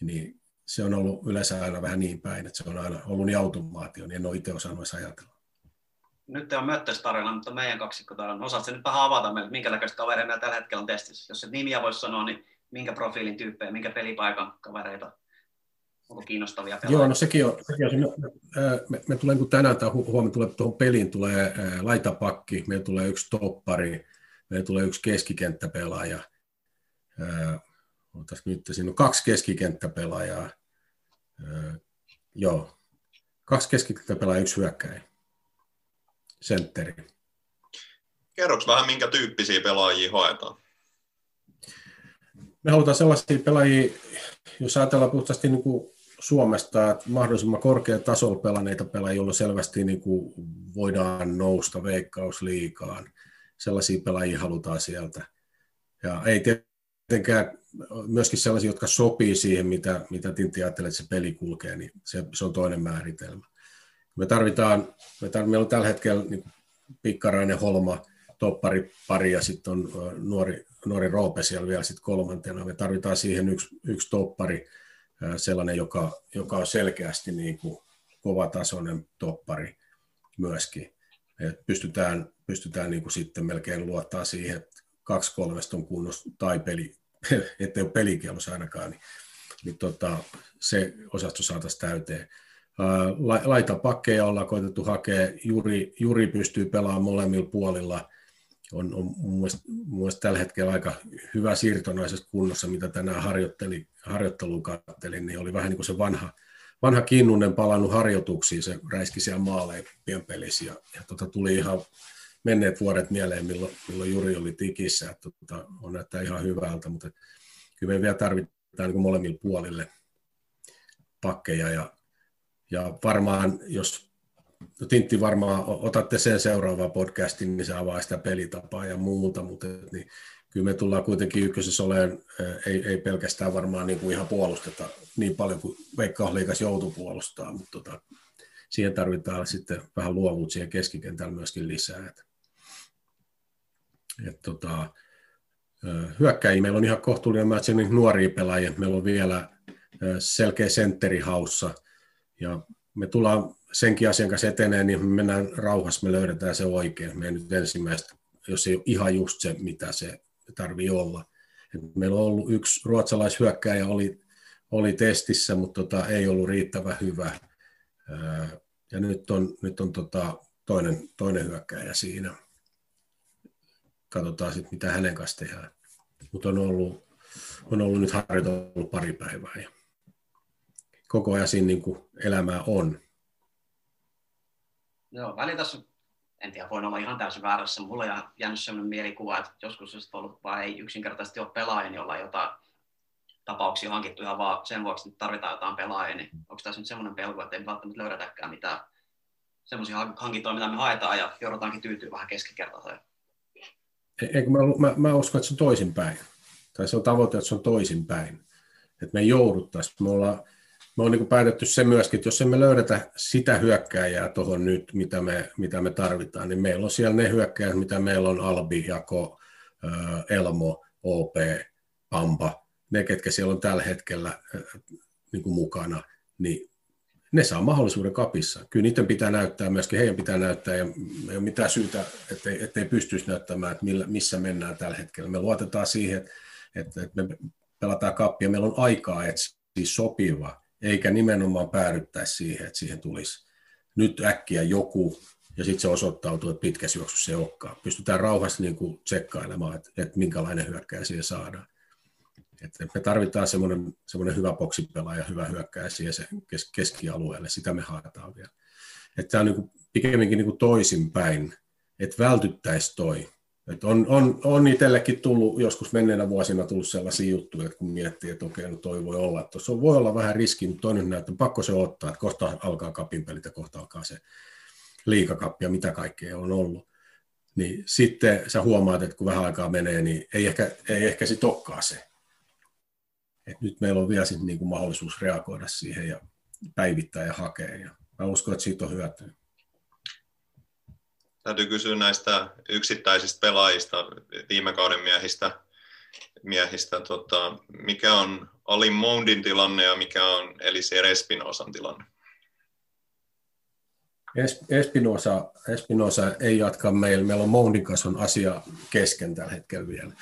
niin se on ollut yleensä aina vähän niin päin, että se on aina ollut niin automaatio, niin en ole itse osannut edes ajatella. Nyt on möttöstarina, mutta meidän kaksikko täällä. Osaatko nyt vähän avata meille, minkä näköistä kavereita meillä tällä hetkellä on testissä? Jos et nimiä voisi sanoa, niin minkä profiilin tyyppejä, minkä pelipaikan kavereita? Onko kiinnostavia pelaajia? Joo, no sekin on. Sekin on me, me, me tulee, kun tänään tai huomenna tulee tuohon peliin, tulee laitapakki, meillä tulee yksi toppari, meillä tulee yksi keskikenttäpelaaja, Otas nyt, siinä on kaksi keskikenttäpelaajaa. Öö, joo, kaksi keskikenttäpelaajaa, yksi hyökkäjä. Sentteri. Kerroks vähän, minkä tyyppisiä pelaajia hoetaan? Me halutaan sellaisia pelaajia, jos ajatellaan puhtaasti niin kuin Suomesta, että mahdollisimman korkean tasolla pelanneita pelaajia, joilla selvästi niin kuin voidaan nousta veikkausliikaan. Sellaisia pelaajia halutaan sieltä. Ja ei tietenkään myöskin sellaisia, jotka sopii siihen, mitä, mitä Tintti ajattelee, että se peli kulkee, niin se, se on toinen määritelmä. Me tarvitaan, me tarvitaan meillä on tällä hetkellä niin Pikkarainen, Holma, toppari pari ja sitten on nuori, nuori Roope siellä vielä sitten kolmantena. Me tarvitaan siihen yksi, yksi toppari, sellainen, joka, joka on selkeästi niin kuin kovatasoinen toppari myöskin. Et pystytään pystytään niin kuin sitten melkein luottaa siihen, että kaksi kolmesta on kunnossa tai peli, ettei ole pelikielossa ainakaan, niin, niin tota, se osasto saataisiin täyteen. Laita pakkeja ollaan koitettu hakea, Juri, Juri pystyy pelaamaan molemmilla puolilla, on, on mun mielestä tällä hetkellä aika hyvä siirtonaisessa kunnossa, mitä tänään harjoitteli, harjoitteluun kattelin, niin oli vähän niin kuin se vanha, vanha Kinnunen palannut harjoituksiin, se räiski siellä maaleja pienpelissä ja, ja tota, tuli ihan menneet vuodet mieleen, milloin, milloin Juri oli tikissä, että tota, on näyttää ihan hyvältä, mutta kyllä me vielä tarvitaan niin molemmille puolille pakkeja ja, ja varmaan, jos no Tintti varmaan otatte sen seuraavaan podcastin, niin se avaa sitä pelitapaa ja muuta, mutta niin, kyllä me tullaan kuitenkin ykkösessä olemaan, ei, ei pelkästään varmaan niin kuin ihan puolusteta niin paljon kuin Veikkausliikas joutuu puolustaa, mutta tota, siihen tarvitaan sitten vähän luovuutta siihen keskikentällä myöskin lisää. Että et tota, hyökkäjiä meillä on ihan kohtuullinen määrä niin nuoria pelaajia. Meillä on vielä selkeä sentteri haussa ja me tullaan senkin asian kanssa eteneen, niin me mennään rauhassa, me löydetään se oikein. Me nyt ensimmäistä, jos ei ole ihan just se, mitä se tarvii olla. Et meillä on ollut yksi ruotsalaishyökkäjä oli, oli testissä, mutta tota, ei ollut riittävän hyvä. Ja nyt on, nyt on tota, toinen, toinen hyökkäjä siinä. Katsotaan sitten, mitä hänen kanssa tehdään. Mutta on ollut, on ollut nyt harjoitellut pari päivää ja koko ajan siinä niin elämää on. Joo, välillä tässä, en tiedä, voin olla ihan täysin väärässä. Mulla on jäänyt sellainen mielikuva, että joskus olisi ollut vaan ei yksinkertaisesti ole pelaajia, jolla on jotain tapauksia hankittu ihan vaan sen vuoksi, että tarvitaan jotain pelaajia, niin onko tässä nyt semmoinen pelko, että ei välttämättä löydetäkään mitään semmoisia hankintoja, mitä me haetaan ja joudutaankin tyytyä vähän keskikertaiseen? Eikö mä, mä, mä uskon, että se on toisinpäin. Tai se on tavoite, että se on toisinpäin. Että me ei jouduttaisi. Me ollaan, me on niin päätetty se myöskin, että jos emme löydetä sitä hyökkääjää tuohon nyt, mitä me, mitä me tarvitaan, niin meillä on siellä ne hyökkäjät, mitä meillä on Albi, Jako, Elmo, OP, Pampa, ne, ketkä siellä on tällä hetkellä niin kuin mukana, niin ne saa mahdollisuuden kapissa. Kyllä niiden pitää näyttää myöskin, heidän pitää näyttää, ja ei ole mitään syytä, ettei, ettei pystyisi näyttämään, että millä, missä mennään tällä hetkellä. Me luotetaan siihen, että, että me pelataan kappia, meillä on aikaa etsiä sopiva, eikä nimenomaan päädyttäisi siihen, että siihen tulisi nyt äkkiä joku, ja sitten se osoittautuu, että pitkässä juoksussa se olekaan. Pystytään rauhassa niin kuin tsekkailemaan, että, että minkälainen hyökkäjä siihen saadaan. Että me tarvitaan semmoinen, semmoinen hyvä boksipelaaja, hyvä hyökkäjä siihen se kes, keskialueelle, sitä me haetaan vielä. Että tämä on niin pikemminkin niin toisinpäin, että vältyttäisiin toi. Et on, on, on itsellekin tullut joskus menneenä vuosina tullut sellaisia juttuja, että kun miettii, että okei, no toi voi olla, että tuossa voi olla vähän riski, mutta toinen näyttää, että pakko se ottaa, että kohta alkaa kapin pelit ja kohta alkaa se liikakappi ja mitä kaikkea on ollut. Niin sitten sä huomaat, että kun vähän aikaa menee, niin ei ehkä, ei ehkä sit olekaan se. Et nyt meillä on vielä sit niinku mahdollisuus reagoida siihen ja päivittää ja hakea. Ja mä uskon, että siitä on hyötyä. Täytyy kysyä näistä yksittäisistä pelaajista, viime kauden miehistä. miehistä tota, mikä on Ali Moundin tilanne ja mikä on Elisier Espinosan tilanne? Espinosa, Espinosa ei jatka meillä. Meillä on Moundin kanssa on asia kesken tällä hetkellä vielä.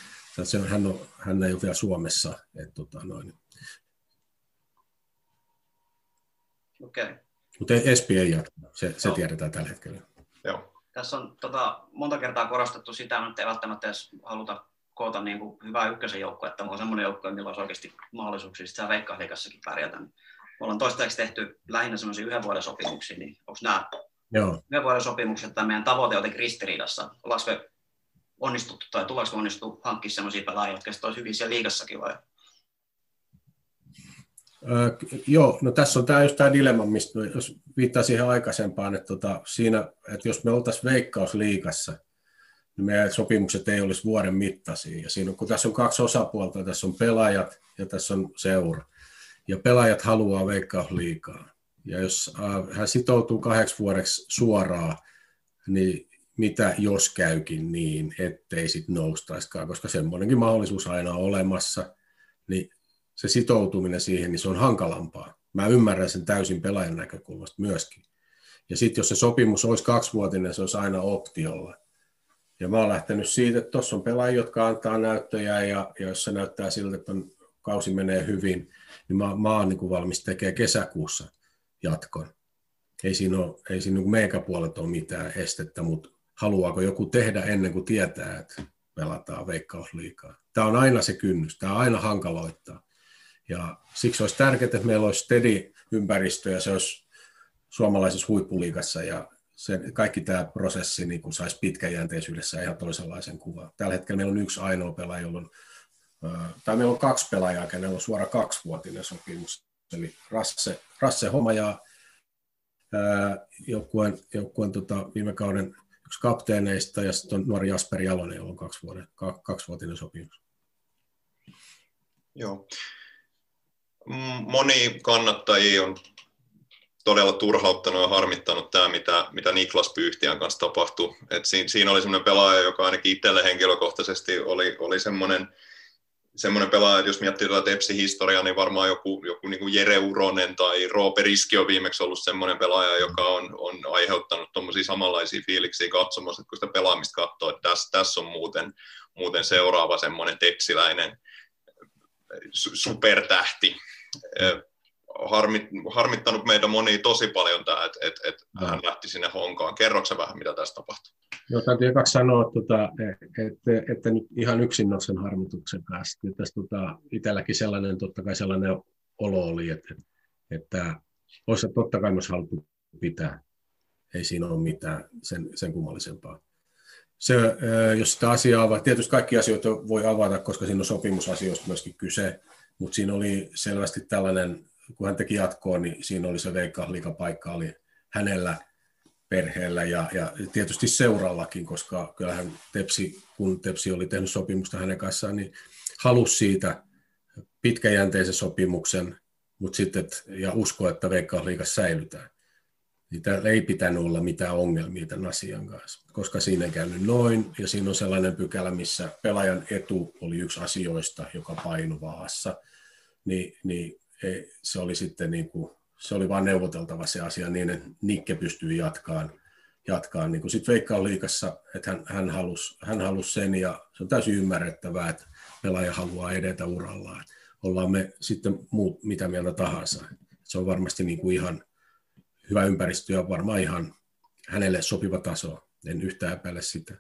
Se, hän, on, hän ei ole vielä Suomessa. Et, tota, noin. Okay. Mutta Espi ei jatka, se, se no. tiedetään tällä hetkellä. Joo. Tässä on tota, monta kertaa korostettu sitä, että ei välttämättä edes haluta koota niin kuin hyvää ykkösen joukkoa, että on semmoinen joukko, millä olisi oikeasti mahdollisuuksia sitä veikkausliikassakin pärjätä. Me ollaan toistaiseksi tehty lähinnä semmoisia yhden vuoden sopimuksia, niin onko nämä Joo. yhden vuoden sopimukset tai meidän tavoite jotenkin ristiriidassa? Ollaanko me onnistuttu tai tuleeko onnistua hankkia semmoisia pelaajia, jotka olisi hyvin siellä liigassakin vai? Öö, joo, no tässä on tämä just tämä dilemma, mistä jos viittaa siihen aikaisempaan, että tota, siinä, että jos me oltaisiin veikkausliikassa, niin meidän sopimukset ei olisi vuoden mittaisia. Ja siinä kun tässä on kaksi osapuolta, tässä on pelaajat ja tässä on seura. Ja pelaajat haluaa veikkausliikaa. Ja jos äh, hän sitoutuu kahdeksi vuodeksi suoraan, niin mitä jos käykin niin, ettei sitten noustaiskaan, koska semmoinenkin mahdollisuus aina on olemassa, niin se sitoutuminen siihen, niin se on hankalampaa. Mä ymmärrän sen täysin pelaajan näkökulmasta myöskin. Ja sitten jos se sopimus olisi kaksivuotinen, se olisi aina optiolla. Ja mä oon lähtenyt siitä, että tuossa on pelaajia, jotka antaa näyttöjä, ja, ja jos se näyttää siltä, että on, kausi menee hyvin, niin mä, mä oon niin valmis tekemään kesäkuussa jatkon. Ei siinä ole, ei siinä niin meikäpuolet ole mitään estettä, mutta haluaako joku tehdä ennen kuin tietää, että pelataan veikkausliikaa. Tämä on aina se kynnys, tämä aina hankaloittaa. Ja siksi olisi tärkeää, että meillä olisi steady ympäristö ja se olisi suomalaisessa huippuliikassa ja se, kaikki tämä prosessi niin kuin saisi pitkäjänteisyydessä ihan toisenlaisen kuvan. Tällä hetkellä meillä on yksi ainoa pelaaja, jolla on, tai meillä on kaksi pelaajaa, kenellä on suora kaksivuotinen sopimus. Eli Rasse, Rasse Homa ja joukkueen, joukkueen tota, viime kauden yksi kapteeneista ja sitten on nuori Jasper Jalonen, jolla on kaksi vuoden, kaksivuotinen sopimus. Joo. Moni kannattajia on todella turhauttanut ja harmittanut tämä, mitä, mitä Niklas Pyyhtiän kanssa tapahtui. Et siinä, siinä oli semmoinen pelaaja, joka ainakin itselle henkilökohtaisesti oli, oli semmoinen, semmoinen pelaaja, että jos miettii tätä Tepsi-historiaa, niin varmaan joku, joku niin kuin Jere Uronen tai Roope Riski on viimeksi ollut semmoinen pelaaja, joka on, on aiheuttanut semmoisia samanlaisia fiiliksiä katsomassa, että kun sitä pelaamista katsoo, että tässä, tässä on muuten, muuten seuraava semmoinen tepsiläinen supertähti. Harmit, harmittanut meitä moni tosi paljon tämä, että et, et hän lähti sinne honkaan. Kerroksä vähän, mitä tässä tapahtui? Joo, täytyy kaksi sanoa, tota, että, että nyt ihan yksin ole sen harmituksen kanssa. Tässä tota, itselläkin sellainen, totta kai sellainen olo oli, että, että olisi totta kai myös haluttu pitää. Ei siinä ole mitään sen, sen kummallisempaa. Se, jos sitä asiaa avaa, tietysti kaikki asioita voi avata, koska siinä on sopimusasioista myöskin kyse, mutta siinä oli selvästi tällainen, kun hän teki jatkoa, niin siinä oli se veikka paikka oli hänellä, perheellä ja, ja tietysti seurallakin, koska kyllähän Tepsi, kun Tepsi oli tehnyt sopimusta hänen kanssaan, niin halusi siitä pitkäjänteisen sopimuksen, mutta sitten, ja usko, että Veikkausliigassa säilytään. Täällä ei pitänyt olla mitään ongelmia tämän asian kanssa, koska siinä ei käynyt noin, ja siinä on sellainen pykälä, missä pelaajan etu oli yksi asioista, joka painui vaassa, niin, niin se oli sitten niin kuin, se oli vain neuvoteltava se asia niin, että Nikke pystyy jatkaan, jatkaan niin sitten Veikka liikassa, että hän, hän, halusi, hän halusi sen ja se on täysin ymmärrettävää, että pelaaja haluaa edetä urallaan. Ollaan me sitten muut mitä mieltä tahansa. Se on varmasti niin kuin ihan hyvä ympäristö ja varmaan ihan hänelle sopiva taso. En yhtään epäile sitä.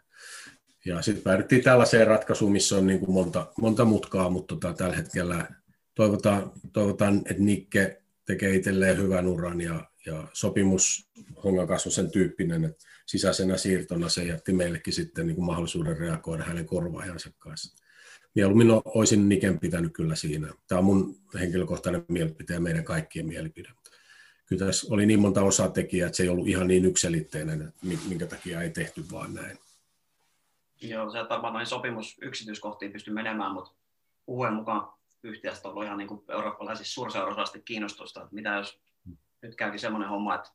Ja sitten päädyttiin tällaiseen ratkaisuun, missä on niin kuin monta, monta mutkaa, mutta tota, tällä hetkellä toivotaan, toivotaan, että Nikke tekee itselleen hyvän uran ja, ja sopimus Hongan on sen tyyppinen, että sisäisenä siirtona se jätti meillekin sitten niin kuin mahdollisuuden reagoida hänen korvaajansa kanssa. Mieluummin olisin Niken pitänyt kyllä siinä. Tämä on mun henkilökohtainen mielipide ja meidän kaikkien mielipide. Kyllä tässä oli niin monta osatekijää, että se ei ollut ihan niin yksilitteinen, että minkä takia ei tehty vaan näin. Joo, se noin sopimus yksityiskohtiin pysty menemään, mutta uuden mukaan yhtiöstä ollut ihan niin kuin eurooppalaisissa suurseurassa kiinnostusta, että mitä jos nyt käykin semmoinen homma, että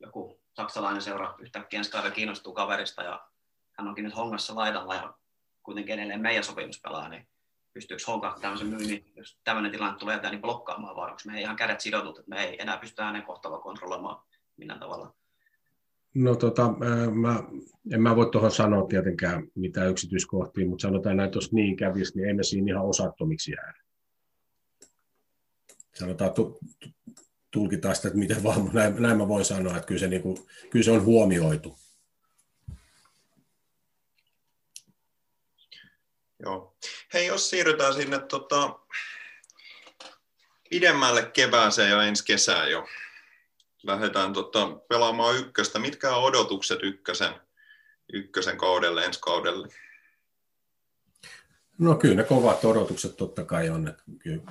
joku saksalainen seura yhtäkkiä ensi kiinnostuu kaverista ja hän onkin nyt hongassa laidalla ja kuitenkin edelleen meidän sopimus pelaa, niin pystyykö Honka tämmöisen myynnin, jos tämmöinen tilanne tulee jotain niin blokkaamaan vai onko me ihan kädet sidotut, että me ei enää pysty hänen kohtalon kontrolloimaan millään tavalla? No tota, mä, en mä voi tuohon sanoa tietenkään mitään yksityiskohtia, mutta sanotaan näin, että jos niin kävisi, niin emme siinä ihan osattomiksi jäädä sanotaan, tulkitaan sitä, että miten vaan, näin, näin mä voin sanoa, että kyllä se, niin kuin, kyllä se on huomioitu. Joo. Hei, jos siirrytään sinne tota, pidemmälle kevääseen ja ensi kesään jo. Lähdetään tota, pelaamaan ykköstä. Mitkä on odotukset ykkösen, ykkösen kaudelle, ensi kaudelle? No kyllä ne kovat odotukset totta kai on. Että kyllä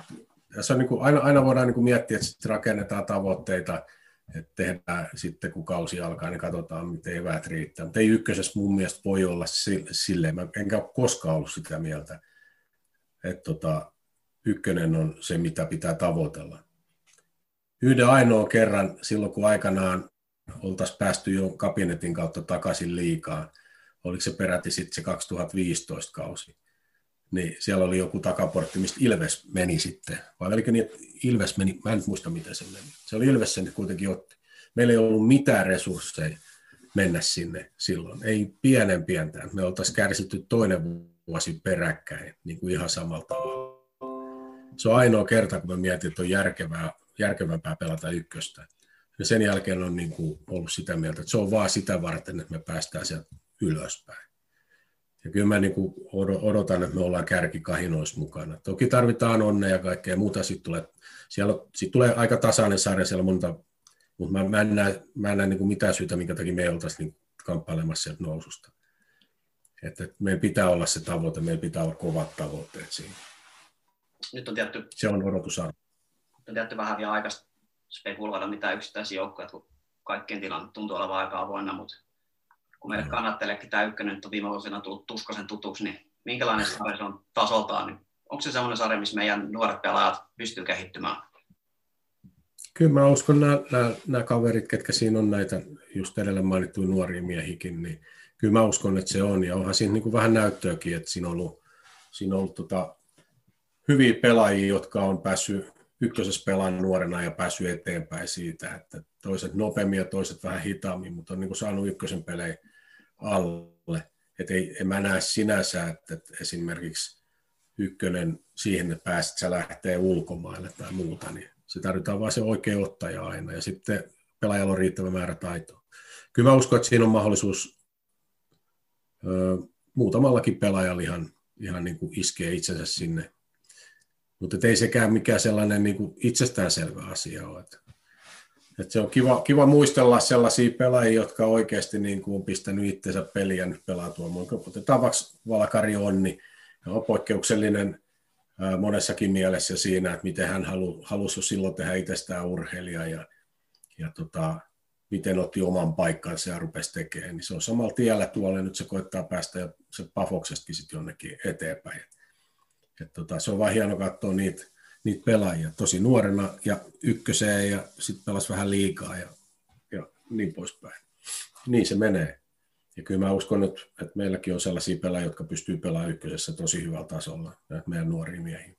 tässä on niin kuin, aina, aina voidaan niin kuin miettiä, että sitten rakennetaan tavoitteita, että tehdään sitten kun kausi alkaa, niin katsotaan, miten eväät riittää. Mutta ei ykkösessä mun mielestä voi olla silleen, mä enkä ole koskaan ollut sitä mieltä, että tota, ykkönen on se, mitä pitää tavoitella. Yhden ainoa kerran silloin, kun aikanaan oltaisiin päästy jo kabinetin kautta takaisin liikaa, oliko se peräti sitten se 2015 kausi, niin siellä oli joku takaportti, mistä Ilves meni sitten. Vai oliko niin, että Ilves meni, mä en muista miten se meni. Se oli Ilves sen kuitenkin otti. Meillä ei ollut mitään resursseja mennä sinne silloin. Ei pienen pientä. Me oltaisiin kärsitty toinen vuosi peräkkäin, niin kuin ihan samalla tavalla. Se on ainoa kerta, kun mä mietin, että on järkevää, järkevämpää pelata ykköstä. Ja sen jälkeen on niin kuin ollut sitä mieltä, että se on vaan sitä varten, että me päästään sieltä ylöspäin. Ja kyllä mä niin kuin odotan, että me ollaan kärkikahinoissa mukana. Toki tarvitaan onnea ja kaikkea muuta. Sitten tulee, siellä, sit tulee aika tasainen sarja siellä monta, mutta mä, mä en näe, mä en näe niin kuin mitään syytä, minkä takia me ei oltaisi niin kamppailemassa sieltä noususta. Että, meillä pitää olla se tavoite, meillä pitää olla kovat tavoitteet siinä. Nyt on tietty, se on odotusarvo. On tietty vähän vielä aikaista spekuloida mitään yksittäisiä joukkoja, kun kaikkien tilanne tuntuu olevan aika avoinna, mutta kun meille kannatteleekin tämä ykkönen nyt on viime vuosina tullut tuskasen tutuksi, niin minkälainen sarja se on tasoltaan, niin onko se sellainen sarja, missä meidän nuoret pelaajat pystyy kehittymään? Kyllä mä uskon nämä, nämä, nämä kaverit, ketkä siinä on näitä just edellä mainittuja nuoria miehikin, niin kyllä mä uskon, että se on. Ja onhan siinä niin kuin vähän näyttöäkin, että siinä on ollut, siinä on ollut tota, hyviä pelaajia, jotka on päässyt ykkösessä pelaan nuorena ja päässyt eteenpäin siitä, että toiset nopeammin ja toiset vähän hitaammin, mutta on niin kuin saanut ykkösen pelejä alle. Että ei, en mä näe sinänsä, että, että esimerkiksi ykkönen siihen, että pääset, sä lähtee ulkomaille tai muuta, niin se tarvitaan vain se oikea ottaja aina ja sitten pelaajalla on riittävä määrä taitoa. Kyllä mä uskon, että siinä on mahdollisuus ö, muutamallakin pelaajalla ihan, ihan niin kuin iskee itsensä sinne. Mutta ei sekään mikään sellainen niin kuin itsestäänselvä asia ole. Että, että se on kiva, kiva muistella sellaisia pelaajia, jotka oikeasti niin kuin on pistänyt itsensä peliä nyt pelaa tuomaan. Otetaan vaikka Valkari Onni, on poikkeuksellinen monessakin mielessä siinä, että miten hän halu, halusi silloin tehdä itsestään urheilija ja, ja tota, miten otti oman paikkansa ja rupesi tekemään. Niin se on samalla tiellä tuolla ja nyt se koittaa päästä ja se Pafoksestakin sitten jonnekin eteenpäin. Et, et tota, se on vaan hieno katsoa niitä, niitä pelaajia tosi nuorena ja ykköseen ja sitten pelasi vähän liikaa ja, ja niin poispäin. Niin se menee. Ja kyllä mä uskon, että, että meilläkin on sellaisia pelaajia, jotka pystyy pelaamaan ykkösessä tosi hyvällä tasolla, näitä meidän nuoria miehiä.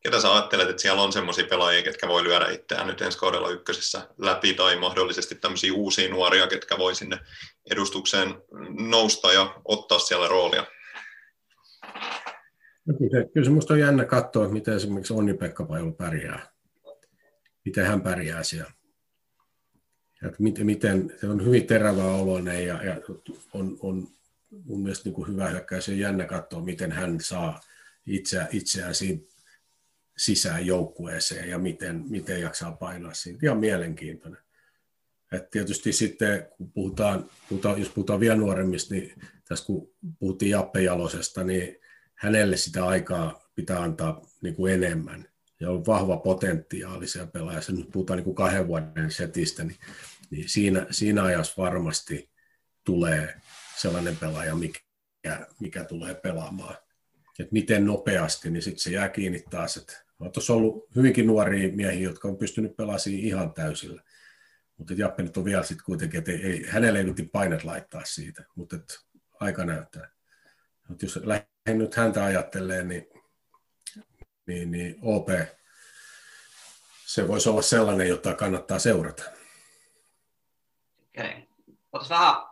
Ketä sä ajattelet, että siellä on sellaisia pelaajia, ketkä voi lyödä itseään nyt ensi kaudella ykkösessä läpi, tai mahdollisesti tämmöisiä uusia nuoria, ketkä voi sinne edustukseen nousta ja ottaa siellä roolia? Kyllä, se, musta on jännä katsoa, että miten esimerkiksi Onni-Pekka Pajulu pärjää. Miten hän pärjää siellä että miten, miten se on hyvin terävä oloinen ja, ja on, on mun mielestä niin kuin hyvä hyökkäys ja jännä katsoa, miten hän saa itseä, itseään siinä sisään joukkueeseen ja miten, miten jaksaa painaa siinä. Ihan mielenkiintoinen. Et tietysti sitten, kun puhutaan, puhutaan, jos puhutaan vielä nuoremmista, niin tässä kun puhuttiin Jappe Jalosesta, niin hänelle sitä aikaa pitää antaa niin kuin enemmän. Ja on vahva potentiaali siellä pelaajassa. Nyt puhutaan niin kuin kahden vuoden setistä, niin niin siinä, siinä ajassa varmasti tulee sellainen pelaaja, mikä, mikä tulee pelaamaan. Et miten nopeasti, niin sitten se jää kiinni taas, että on tuossa ollut hyvinkin nuoria miehiä, jotka on pystynyt pelaamaan ihan täysillä. Mutta Jappe nyt on vielä sitten kuitenkin, että ei, ei, hänelle ei nyt painet laittaa siitä, mutta aika näyttää. Mut jos lähden nyt häntä ajattelee, niin, niin, niin OP, se voisi olla sellainen, jota kannattaa seurata. Okei. Voitaisiin vähän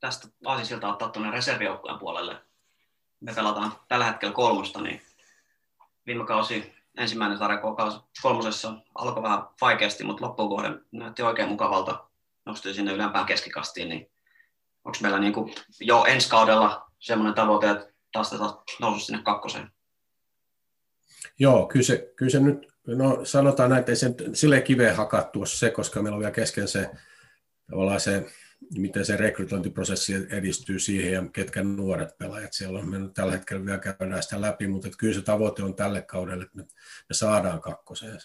tästä Aasisilta ottaa tuonne reservijoukkueen puolelle. Me pelataan tällä hetkellä kolmosta, niin viime kausi ensimmäinen sarja kolmosessa alkoi vähän vaikeasti, mutta loppuun näytti oikein mukavalta. Nostui sinne ylempään keskikastiin, niin onko meillä niin kuin jo ensi kaudella semmoinen tavoite, että taas nousu sinne kakkoseen? Joo, kyllä se, kyllä se nyt, no sanotaan näin, että ei se silleen kiveen hakattu se, koska meillä on vielä kesken se tavallaan se, miten se rekrytointiprosessi edistyy siihen ja ketkä nuoret pelaajat siellä on. Me nyt tällä hetkellä vielä käydään sitä läpi, mutta kyllä se tavoite on tälle kaudelle, että me saadaan kakkoseen.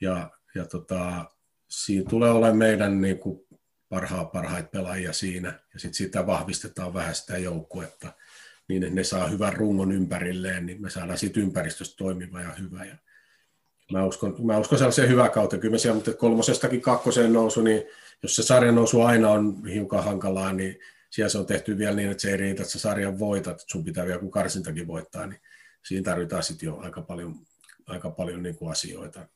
Ja, ja tota, siinä tulee olemaan meidän niin kuin parhaa, parhaita pelaajia siinä, ja sitten sitä vahvistetaan vähän sitä joukkuetta, niin että ne saa hyvän rungon ympärilleen, niin me saadaan siitä ympäristöstä toimiva ja hyvä. Ja mä uskon, mä uskon sellaiseen hyvää kautta. Kyllä siellä, mutta kolmosestakin kakkoseen nousu, niin jos se sarjan nousu aina on hiukan hankalaa, niin siellä se on tehty vielä niin, että se ei riitä, että sä sarjan voitat, että sun pitää vielä kun karsintakin voittaa, niin siinä tarvitaan sitten jo aika paljon, aika paljon niin kuin asioita.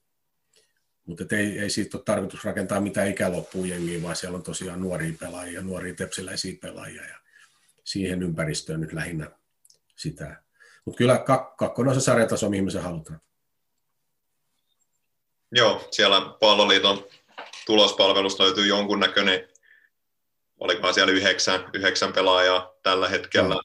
Mutta ei, ei siitä ole tarkoitus rakentaa mitään ikäloppuun jengiä, vaan siellä on tosiaan nuoria pelaajia, nuoria tepsiläisiä pelaajia ja siihen ympäristöön nyt lähinnä sitä. Mutta kyllä kak- kakkonen on se sarjataso, mihin me se halutaan. Joo, siellä Palloliiton tulospalvelusta löytyy jonkunnäköinen, olikohan siellä yhdeksän, yhdeksän pelaajaa tällä hetkellä.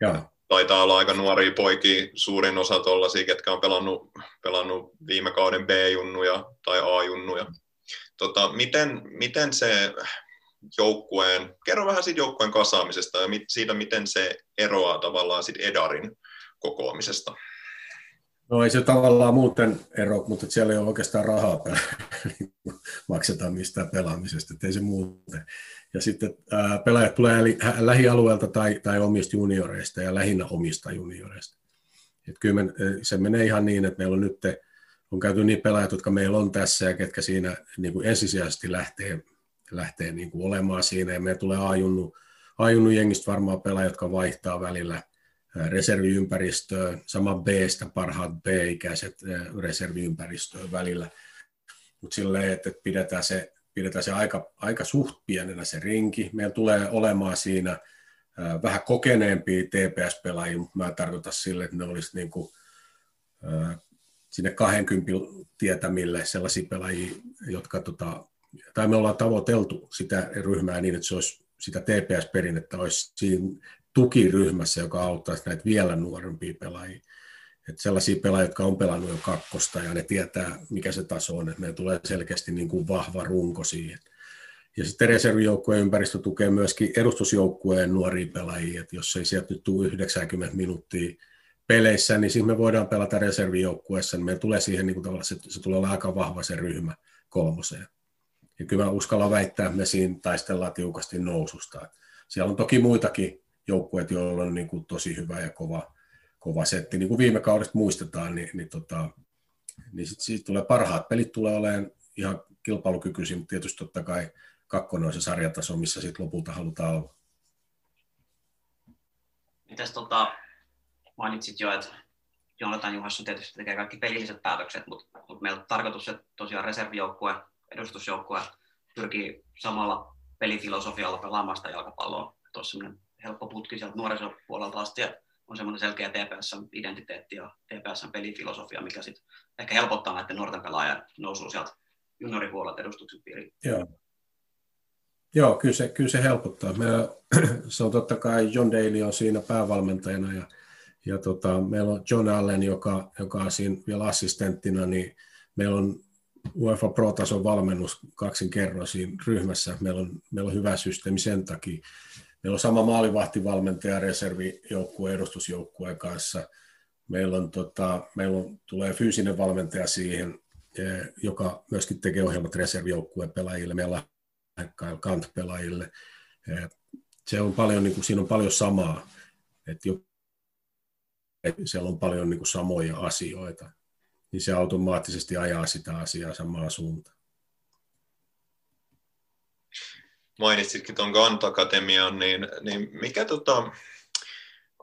Ja. Taitaa olla aika nuoria poikia, suurin osa tuollaisia, ketkä on pelannut, pelannut viime kauden B-junnuja tai A-junnuja. Tota, miten, miten se joukkueen, kerro vähän siitä joukkueen kasaamisesta ja siitä, miten se eroaa tavallaan sit Edarin kokoamisesta. No ei se tavallaan muuten ero, mutta siellä ei ole oikeastaan rahaa maksetaan mistään pelaamisesta, ei se muuten. Ja sitten pelaajat tulee lähialueelta tai, tai omista junioreista ja lähinnä omista junioreista. Et kyllä me, se menee ihan niin, että meillä on nyt on käyty niin pelaajat, jotka meillä on tässä ja ketkä siinä niin kuin ensisijaisesti lähtee, lähtee niin kuin olemaan siinä. Ja meillä tulee ajunnu, ajunnu jengistä varmaan pelaajat, jotka vaihtaa välillä – reserviympäristöön, sama B-stä parhaat B-ikäiset reserviympäristöön välillä. Mutta silleen, että pidetään se, pidetään se aika, aika suht pienenä se rinki. Meillä tulee olemaan siinä vähän kokeneempia TPS-pelaajia, mutta mä tarkoitan sille, että ne olisi niin kuin, sinne 20 tietämille sellaisia pelaajia, jotka, tota, tai me ollaan tavoiteltu sitä ryhmää niin, että se olisi sitä TPS-perinnettä olisi siinä tukiryhmässä, joka auttaisi näitä vielä nuorempia pelaajia. Että sellaisia pelaajia, jotka on pelannut jo kakkosta ja ne tietää, mikä se taso on, että meillä tulee selkeästi niin kuin vahva runko siihen. Ja sitten reservijoukkueen ympäristö tukee myöskin edustusjoukkueen nuoria pelaajia, että jos ei sieltä nyt tule 90 minuuttia peleissä, niin sitten me voidaan pelata reservijoukkueessa, niin meillä tulee siihen niin kuin se, se tulee olla aika vahva se ryhmä kolmoseen. Ja kyllä mä uskallan väittää, että me siinä taistellaan tiukasti noususta. Siellä on toki muitakin joukkueita, joilla on niin kuin tosi hyvä ja kova, kova setti. Niin kuin viime kaudesta muistetaan, niin, niin, tota, niin sit siitä tulee parhaat pelit tulee olemaan ihan kilpailukykyisin, mutta tietysti totta kai kakkonen on se sarjataso, missä sitten lopulta halutaan olla. Mitäs tota, mainitsit jo, että Jonathan Juhasson tietysti tekee kaikki pelilliset päätökset, mutta, mutta meillä on tarkoitus, että tosiaan reservijoukkue, edustusjoukkue pyrkii samalla pelifilosofialla pelaamaan sitä jalkapalloa. Tuossa helppo putki sieltä nuorisopuolelta asti ja on semmoinen selkeä TPS-identiteetti ja TPS-pelifilosofia, mikä sitten ehkä helpottaa näiden nuorten pelaajien nousua sieltä junioripuolelta edustuksen piiriin. Joo. Joo, kyllä se, kyllä se helpottaa. Meillä, se on totta kai John Daly on siinä päävalmentajana ja, ja tota, meillä on John Allen, joka, joka on siinä vielä assistenttina, niin meillä on UEFA Pro-tason valmennus kaksin kerroin siinä ryhmässä. Meillä on, meillä on hyvä systeemi sen takia. Meillä on sama maalivahtivalmentaja reservijoukkueen edustusjoukkueen kanssa. Meillä, on, tota, meillä on, tulee fyysinen valmentaja siihen, eh, joka myöskin tekee ohjelmat reservijoukkueen pelaajille. Meillä on kant-pelaajille. Eh, se on paljon, niin kuin, siinä on paljon samaa. Että siellä on paljon niin kuin, samoja asioita. Niin se automaattisesti ajaa sitä asiaa samaan suuntaan. Mainitsitkin tuon Gant Akatemian, niin, niin mikä tota,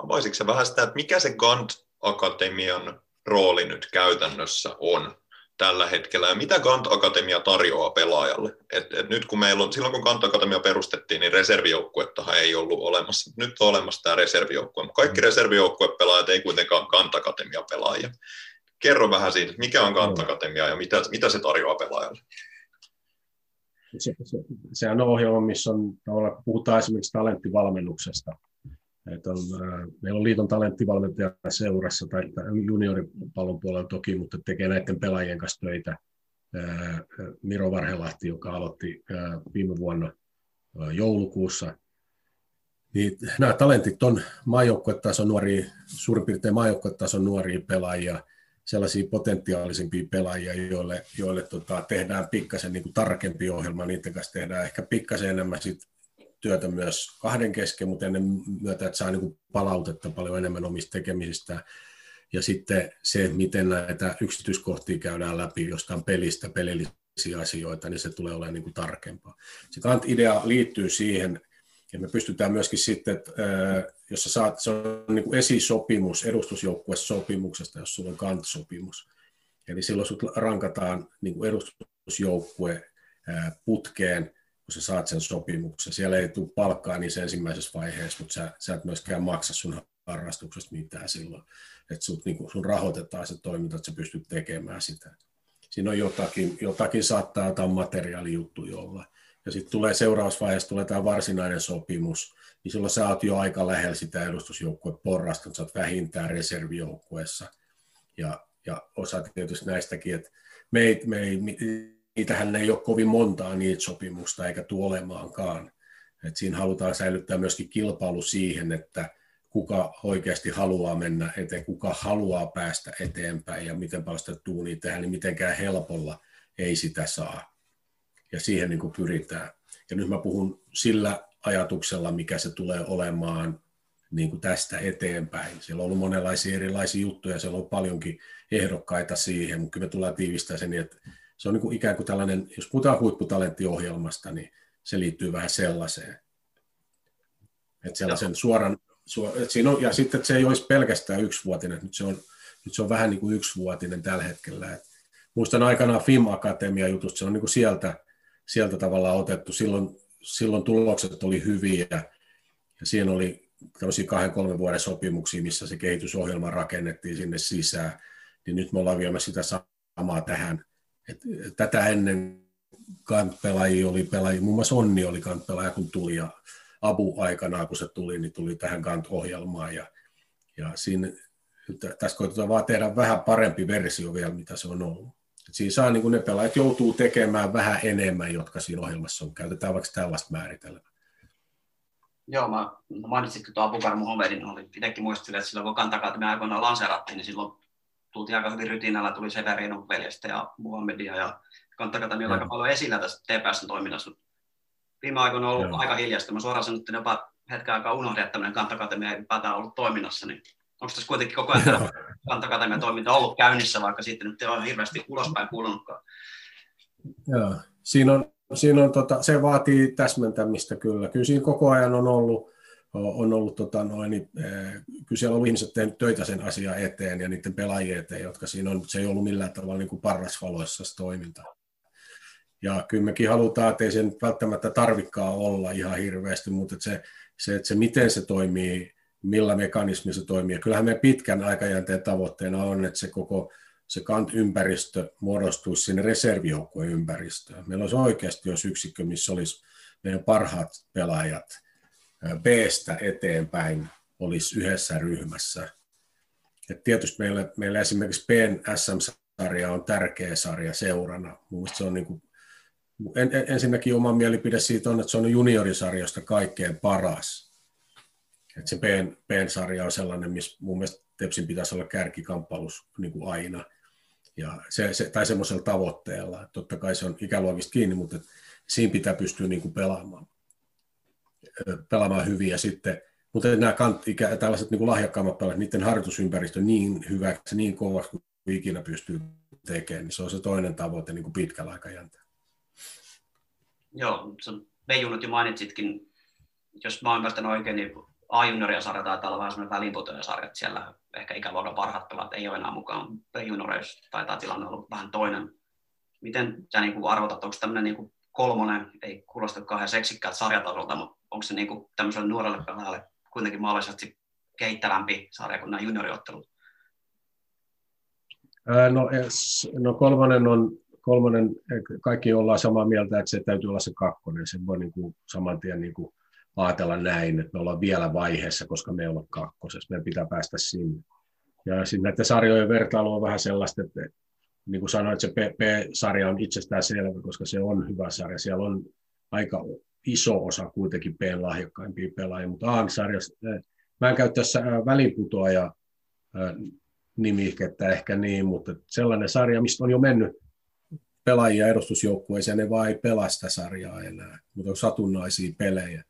avaisitko sä vähän sitä, että mikä se Gant Akatemian rooli nyt käytännössä on tällä hetkellä ja mitä Gant Akatemia tarjoaa pelaajalle? Et, et nyt kun meillä on, silloin kun Gant Akatemia perustettiin, niin reservijoukkuettahan ei ollut olemassa. Nyt on olemassa tämä reservijoukkue, mutta kaikki mm. reservijoukkuepelaajat ei kuitenkaan Gant Akatemia pelaajia. Kerro vähän siitä, mikä on Gant Akatemia ja mitä, mitä se tarjoaa pelaajalle? Se, se, sehän on ohjelma, missä on, puhutaan esimerkiksi talenttivalmennuksesta. Et on, äh, meillä on liiton talenttivalmentaja seurassa tai junioripallon puolella toki, mutta tekee näiden pelaajien kanssa töitä. Äh, Miro Varhelahti, joka aloitti äh, viime vuonna joulukuussa. Niin, nämä talentit on maajoukkuetason nuoria, suurin piirtein maajoukkuetason nuoria pelaajia, sellaisia potentiaalisimpia pelaajia, joille, joille tota, tehdään pikkasen niin kuin tarkempi ohjelma, niiden kanssa tehdään ehkä pikkasen enemmän sit työtä myös kahden kesken, mutta ennen myötä, että saa niin kuin palautetta paljon enemmän omista tekemisistä. Ja sitten se, miten näitä yksityiskohtia käydään läpi jostain pelistä, pelillisiä asioita, niin se tulee olemaan niin kuin tarkempaa. Se Kant-idea liittyy siihen, ja me pystytään myöskin sitten, että jos sä saat, se on niin kuin esisopimus edustusjoukkuesopimuksesta, jos sulla on kant-sopimus. Eli silloin sut rankataan niin kuin edustusjoukkue putkeen, kun sä saat sen sopimuksen. Siellä ei tule palkkaa niissä ensimmäisessä vaiheessa, mutta sä, sä et myöskään maksa sun harrastuksesta mitään silloin. Että sut, niin kuin, sun rahoitetaan se toiminta, että sä pystyt tekemään sitä. Siinä on jotakin, jotakin saattaa jotain materiaalijuttuja olla ja sitten tulee seuraavassa vaiheessa tulee tämä varsinainen sopimus, niin silloin sä oot jo aika lähellä sitä edustusjoukkueen porrasta, että sä oot vähintään reservijoukkueessa. Ja, ja osa tietysti näistäkin, että me ei, me ei, niitähän ei ole kovin montaa niitä sopimusta eikä tule olemaankaan. Et siinä halutaan säilyttää myöskin kilpailu siihen, että kuka oikeasti haluaa mennä eteen, kuka haluaa päästä eteenpäin ja miten paljon sitä tuunia tehdään, niin mitenkään helpolla ei sitä saa ja siihen niin kuin pyritään. Ja nyt mä puhun sillä ajatuksella, mikä se tulee olemaan niin kuin tästä eteenpäin. Siellä on ollut monenlaisia erilaisia juttuja, siellä on paljonkin ehdokkaita siihen, mutta kyllä me tullaan tiivistämään sen niin, että se on niin kuin ikään kuin tällainen, jos puhutaan huipputalenttiohjelmasta, niin se liittyy vähän sellaiseen. Että sellaisen suoran, siinä on, ja sitten, että se ei olisi pelkästään yksivuotinen, nyt se on, nyt se on vähän niin kuin yksivuotinen tällä hetkellä. Et muistan aikanaan Film Akatemia jutusta, se on niin kuin sieltä, sieltä tavallaan otettu. Silloin, silloin tulokset oli hyviä ja siinä oli tämmöisiä kahden, kolmen vuoden sopimuksia, missä se kehitysohjelma rakennettiin sinne sisään, niin nyt me ollaan viemässä sitä samaa tähän. Et, tätä ennen kantpelaajia oli pelaajia, muun muassa Onni oli kantpelaaja, kun tuli, ja Abu aikanaan, kun se tuli, niin tuli tähän kant-ohjelmaan, ja, ja siinä, tässä koitetaan vaan tehdä vähän parempi versio vielä, mitä se on ollut. Et siinä saa, niin kun ne pelaajat joutuu tekemään vähän enemmän, jotka siinä ohjelmassa on. Käytetään vaikka tällaista määritelmää. Joo, mä mainitsin tuon Abukar Muhammedin, oli itsekin muistin, että silloin kun Kantakaatemi aikoinaan lanseerattiin, niin silloin tultiin aika hyvin rytinällä, tuli Severino veljestä ja Muhammedia ja Kantakaatemi oli aika paljon esillä tässä TPSn toiminnassa. Viime aikoina on ollut Joo. aika hiljasta. Mä suoraan sanon, että jopa hetken aikaa unohdin, että tämmöinen Kantakatemia ei ollut toiminnassa, niin onko tässä kuitenkin koko ajan Kantakatemian toiminta ollut käynnissä, vaikka sitten nyt ei ole hirveästi ulospäin kuulunutkaan? Joo, siinä on siinä on, tota, se vaatii täsmentämistä kyllä. Kyllä siinä koko ajan on ollut, on ollut tota noin, eh, kyllä siellä on ihmiset tehnyt töitä sen asian eteen ja niiden pelaajien eteen, jotka siinä on, se ei ollut millään tavalla niin kuin parrasvaloissa se toiminta. Ja kyllä mekin halutaan, että ei se nyt välttämättä tarvikaan olla ihan hirveästi, mutta että se, se, että se, miten se toimii, millä mekanismi se toimii. Kyllähän meidän pitkän aikajänteen tavoitteena on, että se koko se kant-ympäristö muodostuisi sinne reservijoukkueen ympäristöön. Meillä olisi oikeasti jos yksikkö, missä olisi meidän parhaat pelaajat B-stä eteenpäin olisi yhdessä ryhmässä. Et tietysti meillä, meillä esimerkiksi PN SM-sarja on tärkeä sarja seurana. Mielestäni se on niin kuin, en, ensinnäkin oma mielipide siitä on, että se on juniorisarjoista kaikkein paras. Et se PN, PN-sarja on sellainen, missä mun mielestä Tepsin pitäisi olla kärkikamppalus niin kuin aina ja se, se, tai semmoisella tavoitteella. Että totta kai se on ikäluokista kiinni, mutta siinä pitää pystyä niin kuin pelaamaan, pelaamaan hyvin. Ja sitten, mutta nämä kant, ikä, tällaiset niin kuin lahjakkaammat pelaajat, niiden harjoitusympäristö niin hyväksi, niin kovaksi kuin ikinä pystyy tekemään, niin se on se toinen tavoite niin kuin pitkällä aikajänteellä. Joo, se Beijunut jo mainitsitkin, jos mä ymmärtänyt oikein, niin A-junioria sarja taitaa olla vähän semmoinen väliinputojen sarja, että siellä ehkä ikäluokan parhaat pelaat ei ole enää mukaan. B-junioreissa taitaa tilanne olla vähän toinen. Miten sä niin kuin arvotat, onko tämmöinen niin kuin kolmonen, ei kuulosta kauhean seksikkäältä sarjatasolta, mutta onko se niin kuin tämmöiselle nuorelle pelaajalle kuitenkin mahdollisesti kehittävämpi sarja kuin nämä junioriottelut? No, no kolmonen on, kolmonen, kaikki ollaan samaa mieltä, että se täytyy olla se kakkonen. Se voi niin kuin saman tien niin kuin ajatella näin, että me ollaan vielä vaiheessa, koska me ollaan kakkosessa. Meidän pitää päästä sinne. Ja sitten näiden sarjojen vertailu on vähän sellaista, että niin kuin sanoin, että se P-sarja on itsestään selvä, koska se on hyvä sarja. Siellä on aika iso osa kuitenkin P-lahjakkaimpia pelaajia, mutta A-sarjassa, mä en käy tässä väliputoaja nimikettä ehkä niin, mutta sellainen sarja, mistä on jo mennyt pelaajia edustusjoukkueeseen, ne vaan ei pelaa sitä sarjaa enää, mutta on satunnaisia pelejä.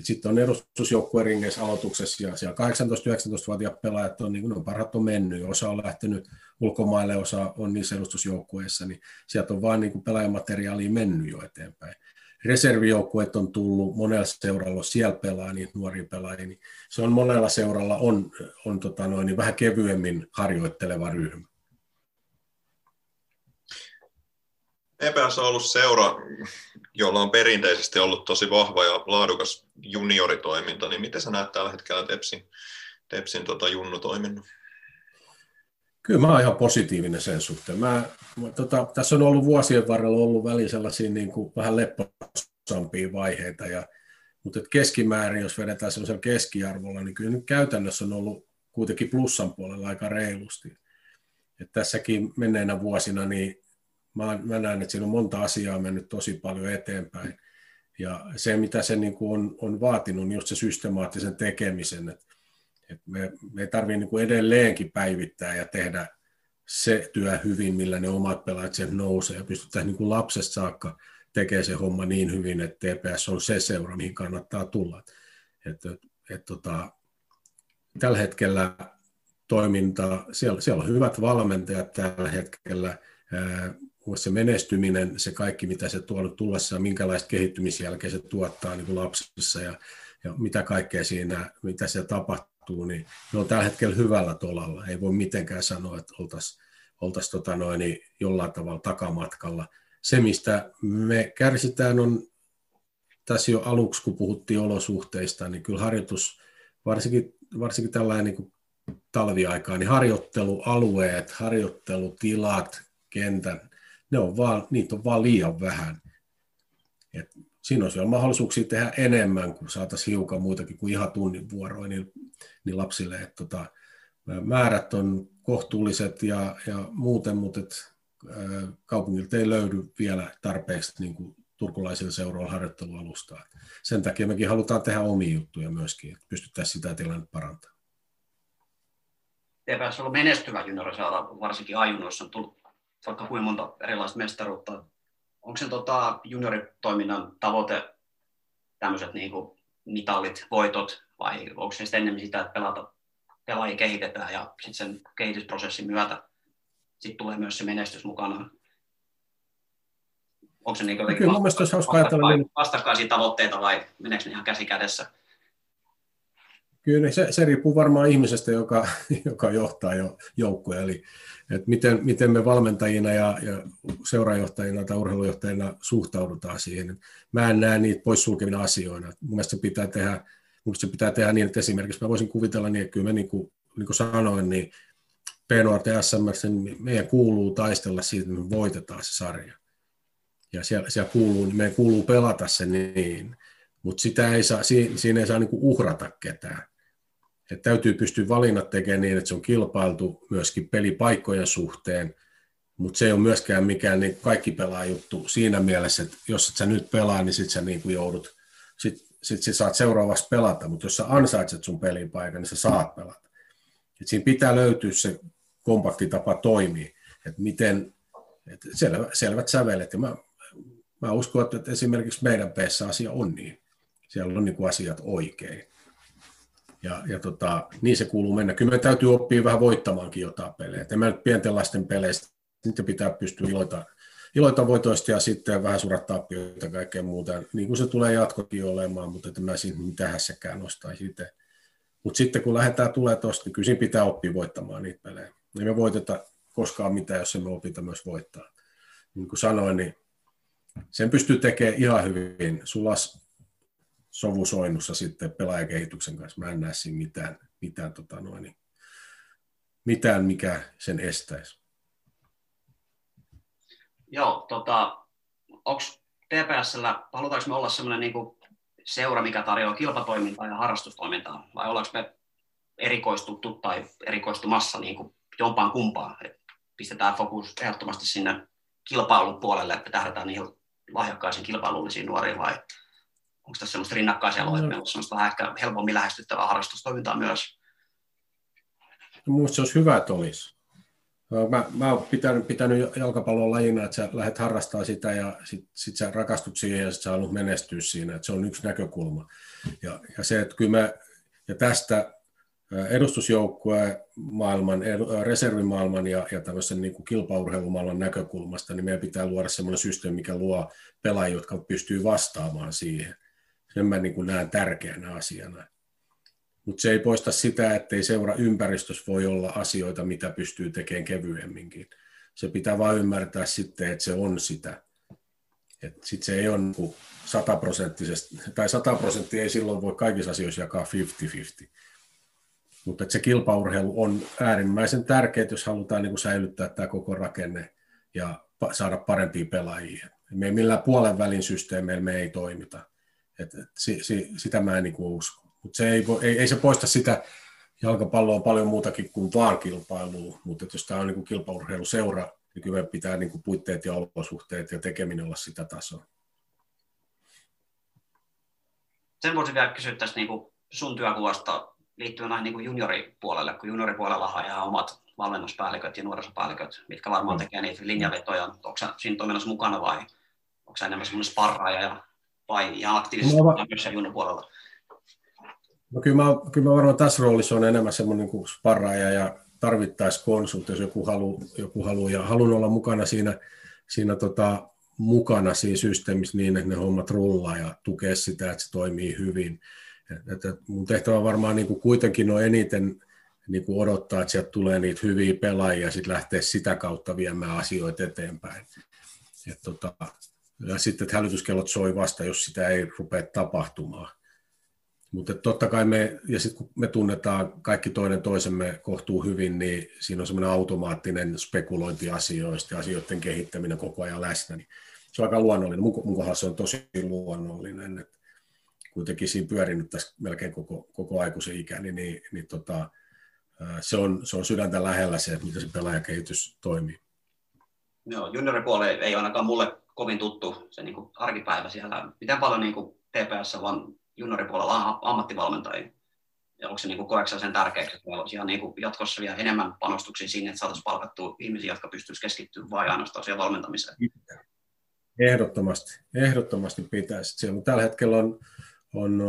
Sitten on edustusjoukkueen ringeissä aloituksessa ja siellä 18-19-vuotiaat pelaajat on, niin kuin on parhaat on mennyt, osa on lähtenyt ulkomaille, osa on niissä edustusjoukkueissa, niin sieltä on vain niin pelaajamateriaalia mennyt jo eteenpäin. Reservijoukkueet on tullut, monella seuralla siellä pelaa niitä nuoria pelaajia, niin se on monella seuralla on, on tota noin, niin vähän kevyemmin harjoitteleva ryhmä. EPS on ollut seura, jolla on perinteisesti ollut tosi vahva ja laadukas junioritoiminta, niin miten sä näet tällä hetkellä Tepsin, Tepsin tota junnutoiminnan? Kyllä mä oon ihan positiivinen sen suhteen. Mä, mä, tota, tässä on ollut vuosien varrella ollut väliin sellaisia niin kuin vähän lepposampia vaiheita, ja, mutta et keskimäärin, jos vedetään sellaisella keskiarvolla, niin kyllä nyt käytännössä on ollut kuitenkin plussan puolella aika reilusti. Et tässäkin menneinä vuosina niin mä, mä näen, että siinä on monta asiaa mennyt tosi paljon eteenpäin. Ja se, mitä se niin kuin on, on vaatinut, niin just se systemaattisen tekemisen, että, että me, me ei tarvitse niin edelleenkin päivittää ja tehdä se työ hyvin, millä ne omat pelaajat sen nousee ja pystytään niin kuin lapsesta saakka tekemään se homma niin hyvin, että TPS on se seura, mihin kannattaa tulla. Että, et, et, tota, tällä hetkellä toiminta, siellä, siellä on hyvät valmentajat tällä hetkellä, se menestyminen, se kaikki, mitä se tuonut tullessa minkälaista kehittymisjälkeä se tuottaa niin kuin lapsissa ja, ja mitä kaikkea siinä, mitä siellä tapahtuu, niin ne on tällä hetkellä hyvällä tolalla. Ei voi mitenkään sanoa, että oltaisiin oltaisi tota noin, niin jollain tavalla takamatkalla. Se, mistä me kärsitään, on tässä jo aluksi, kun puhuttiin olosuhteista, niin kyllä harjoitus, varsinkin, varsinkin tällainen niin kuin talviaikaa, niin harjoittelualueet, harjoittelutilat, kentän, ne on vaan, niitä on vaan liian vähän. Et siinä olisi vielä mahdollisuuksia tehdä enemmän, kun saataisiin hiukan muitakin kuin ihan tunnin vuoroja niin, niin lapsille. Et tota, määrät on kohtuulliset ja, ja muuten, mutta et, ää, kaupungilta ei löydy vielä tarpeeksi niin kuin turkulaisilla seuroilla harjoittelualustaa. Sen takia mekin halutaan tehdä omia juttuja myöskin, että pystyttäisiin sitä tilannetta parantamaan. TPS on menestyvä juniorisaada, varsinkin ajunnoissa on tullut vaikka kuinka monta erilaista mestaruutta. Onko sen tota, junioritoiminnan tavoite tämmöiset niin kuin mitallit, voitot, vai onko se sitten enemmän sitä, että pelata, pelaajia kehitetään ja sitten sen kehitysprosessin myötä sit tulee myös se menestys mukana? Onko se niin Kyllä ajatella niin... vastakkaisia tavoitteita vai meneekö ne ihan käsi kädessä? Kyllä se, se riippuu varmaan ihmisestä, joka, joka johtaa jo joukkueen. Eli että miten, miten me valmentajina ja, ja seurajohtajina tai urheilujohtajina suhtaudutaan siihen. Mä en näe niitä poissulkevina asioina. Mun mielestä se pitää tehdä, mun se pitää tehdä niin, että esimerkiksi mä voisin kuvitella niin, että kyllä me niin kuin, niin kuin sanoin, niin PNURT ja SMS, niin meidän kuuluu taistella siitä, että me voitetaan se sarja. Ja siellä, siellä kuuluu, meidän kuuluu pelata se niin, mutta sitä ei saa, siinä, siinä ei saa niin kuin uhrata ketään että täytyy pystyä valinnat tekemään niin, että se on kilpailtu myöskin pelipaikkojen suhteen, mutta se ei ole myöskään mikään niin kaikki pelaa juttu siinä mielessä, että jos et sä nyt pelaa, niin sit sä niin kuin joudut, sit, sit sä saat seuraavaksi pelata, mutta jos sä ansaitset sun pelipaikan, niin sä saat pelata. Et siinä pitää löytyä se kompakti tapa toimia, että miten, että selvä, selvät sävelet, ja mä, mä uskon, että esimerkiksi meidän peessä asia on niin. Siellä on niin kuin asiat oikein. Ja, ja tota, niin se kuuluu mennä. Kyllä me täytyy oppia vähän voittamaankin jotain pelejä. Et en mä nyt pienten lasten peleistä, sitten pitää pystyä iloita, iloita voitoista ja sitten vähän surattaa tappioita ja kaikkea muuta. Niin kuin se tulee jatkokin olemaan, mutta että mä siinä mitään hässäkään nostaisi itse. Mutta sitten kun lähdetään tulee tuosta, niin kyllä pitää oppia voittamaan niitä pelejä. Ei me voiteta koskaan mitään, jos emme opita myös voittaa. Niin kuin sanoin, niin sen pystyy tekemään ihan hyvin. Sulas sovusoinnussa sitten pelaajakehityksen kanssa. Mä en näe siinä mitään, mitään, tota noin, mitään mikä sen estäisi. Joo, tota, onko TPSllä, halutaanko me olla sellainen niin seura, mikä tarjoaa kilpatoimintaa ja harrastustoimintaa, vai ollaanko me erikoistuttu tai erikoistumassa niin kuin jompaan kumpaan? Et pistetään fokus ehdottomasti sinne kilpailun puolelle, että tähdätään niihin lahjakkaisiin kilpailullisiin nuoriin, vai onko tässä semmoista rinnakkaisia no. meillä on vähän ehkä helpommin lähestyttävää harrastustoimintaa myös? No, Minusta se olisi hyvä, että olisi. Mä, mä oon pitänyt, pitänyt jalkapallon lajina, että sä lähdet harrastaa sitä ja sit, sit sä rakastut siihen ja sit sä haluat menestyä siinä, että se on yksi näkökulma. Ja, ja se, että kyllä mä, ja tästä edustusjoukkueen maailman, reservimaailman ja, ja tämmöisen niin kuin kilpaurheilumaailman näkökulmasta, niin meidän pitää luoda semmoinen systeemi, mikä luo pelaajia, jotka pystyy vastaamaan siihen. Sen mä niin kuin näen tärkeänä asiana. Mutta se ei poista sitä, ettei seura ympäristössä voi olla asioita, mitä pystyy tekemään kevyemminkin. Se pitää vain ymmärtää sitten, että se on sitä. Sitten se ei ole niin sataprosenttisesti, tai sata prosenttia ei silloin voi kaikissa asioissa jakaa 50-50. Mutta se kilpaurheilu on äärimmäisen tärkeää, jos halutaan niin kuin säilyttää tämä koko rakenne ja saada parempia pelaajia. Me ei millään puolen välin systeemeillä me ei toimita. Et, et, si, si, sitä mä en niin kuin usko. Mutta se ei, ei, ei, se poista sitä, jalkapallo on paljon muutakin kuin vaan kilpailua, mutta jos tämä on niin kilpaurheiluseura, niin kyllä pitää niin kuin puitteet ja olosuhteet ja tekeminen olla sitä tasoa. Sen voisin vielä kysyä tästä niin kuin sun työkuvasta liittyen näin niin junioripuolelle, kun junioripuolella on ihan omat valmennuspäälliköt ja nuorisopäälliköt, mitkä varmaan mm. tekee niitä linjavetoja. Onko sä siinä toiminnassa mukana vai onko sä enemmän semmoinen sparraaja ja vai ihan aktiivisesti no, myös siellä puolella? No kyllä mä, kyllä mä varmaan tässä roolissa on enemmän semmoinen kuin sparraaja ja tarvittaisi konsultti, jos joku haluaa joku halu, ja haluan olla mukana siinä, siinä tota, mukana siinä systeemissä niin, että ne hommat rullaa ja tukea sitä, että se toimii hyvin. että mun tehtävä varmaan niin kuin kuitenkin on eniten niin kuin odottaa, että sieltä tulee niitä hyviä pelaajia ja sitten lähteä sitä kautta viemään asioita eteenpäin. Et tota, ja sitten, että hälytyskellot soi vasta, jos sitä ei rupea tapahtumaan. Mutta totta kai me, ja sitten kun me tunnetaan kaikki toinen toisemme kohtuu hyvin, niin siinä on semmoinen automaattinen spekulointi asioista ja asioiden kehittäminen koko ajan läsnä. Niin se on aika luonnollinen. Mun, mun kohdalla se on tosi luonnollinen. Et kuitenkin siinä pyörinyt tässä melkein koko, koko aikuisen ikäni, niin, niin tota, se, on, se on sydäntä lähellä se, että miten se pelaajakehitys toimii. Joo, junioripuoli ei ainakaan mulle kovin tuttu se niin kuin arkipäivä siellä. Miten paljon niin kuin TPS on junioripuolella ammattivalmentajia? Ja onko se niin kuin, sen tärkeäksi, että olisi ihan niin kuin jatkossa vielä enemmän panostuksia sinne, että saataisiin palkattua ihmisiä, jotka pystyisivät keskittymään vain ainoastaan siihen valmentamiseen? Ehdottomasti, ehdottomasti pitäisi. Siellä tällä hetkellä on, on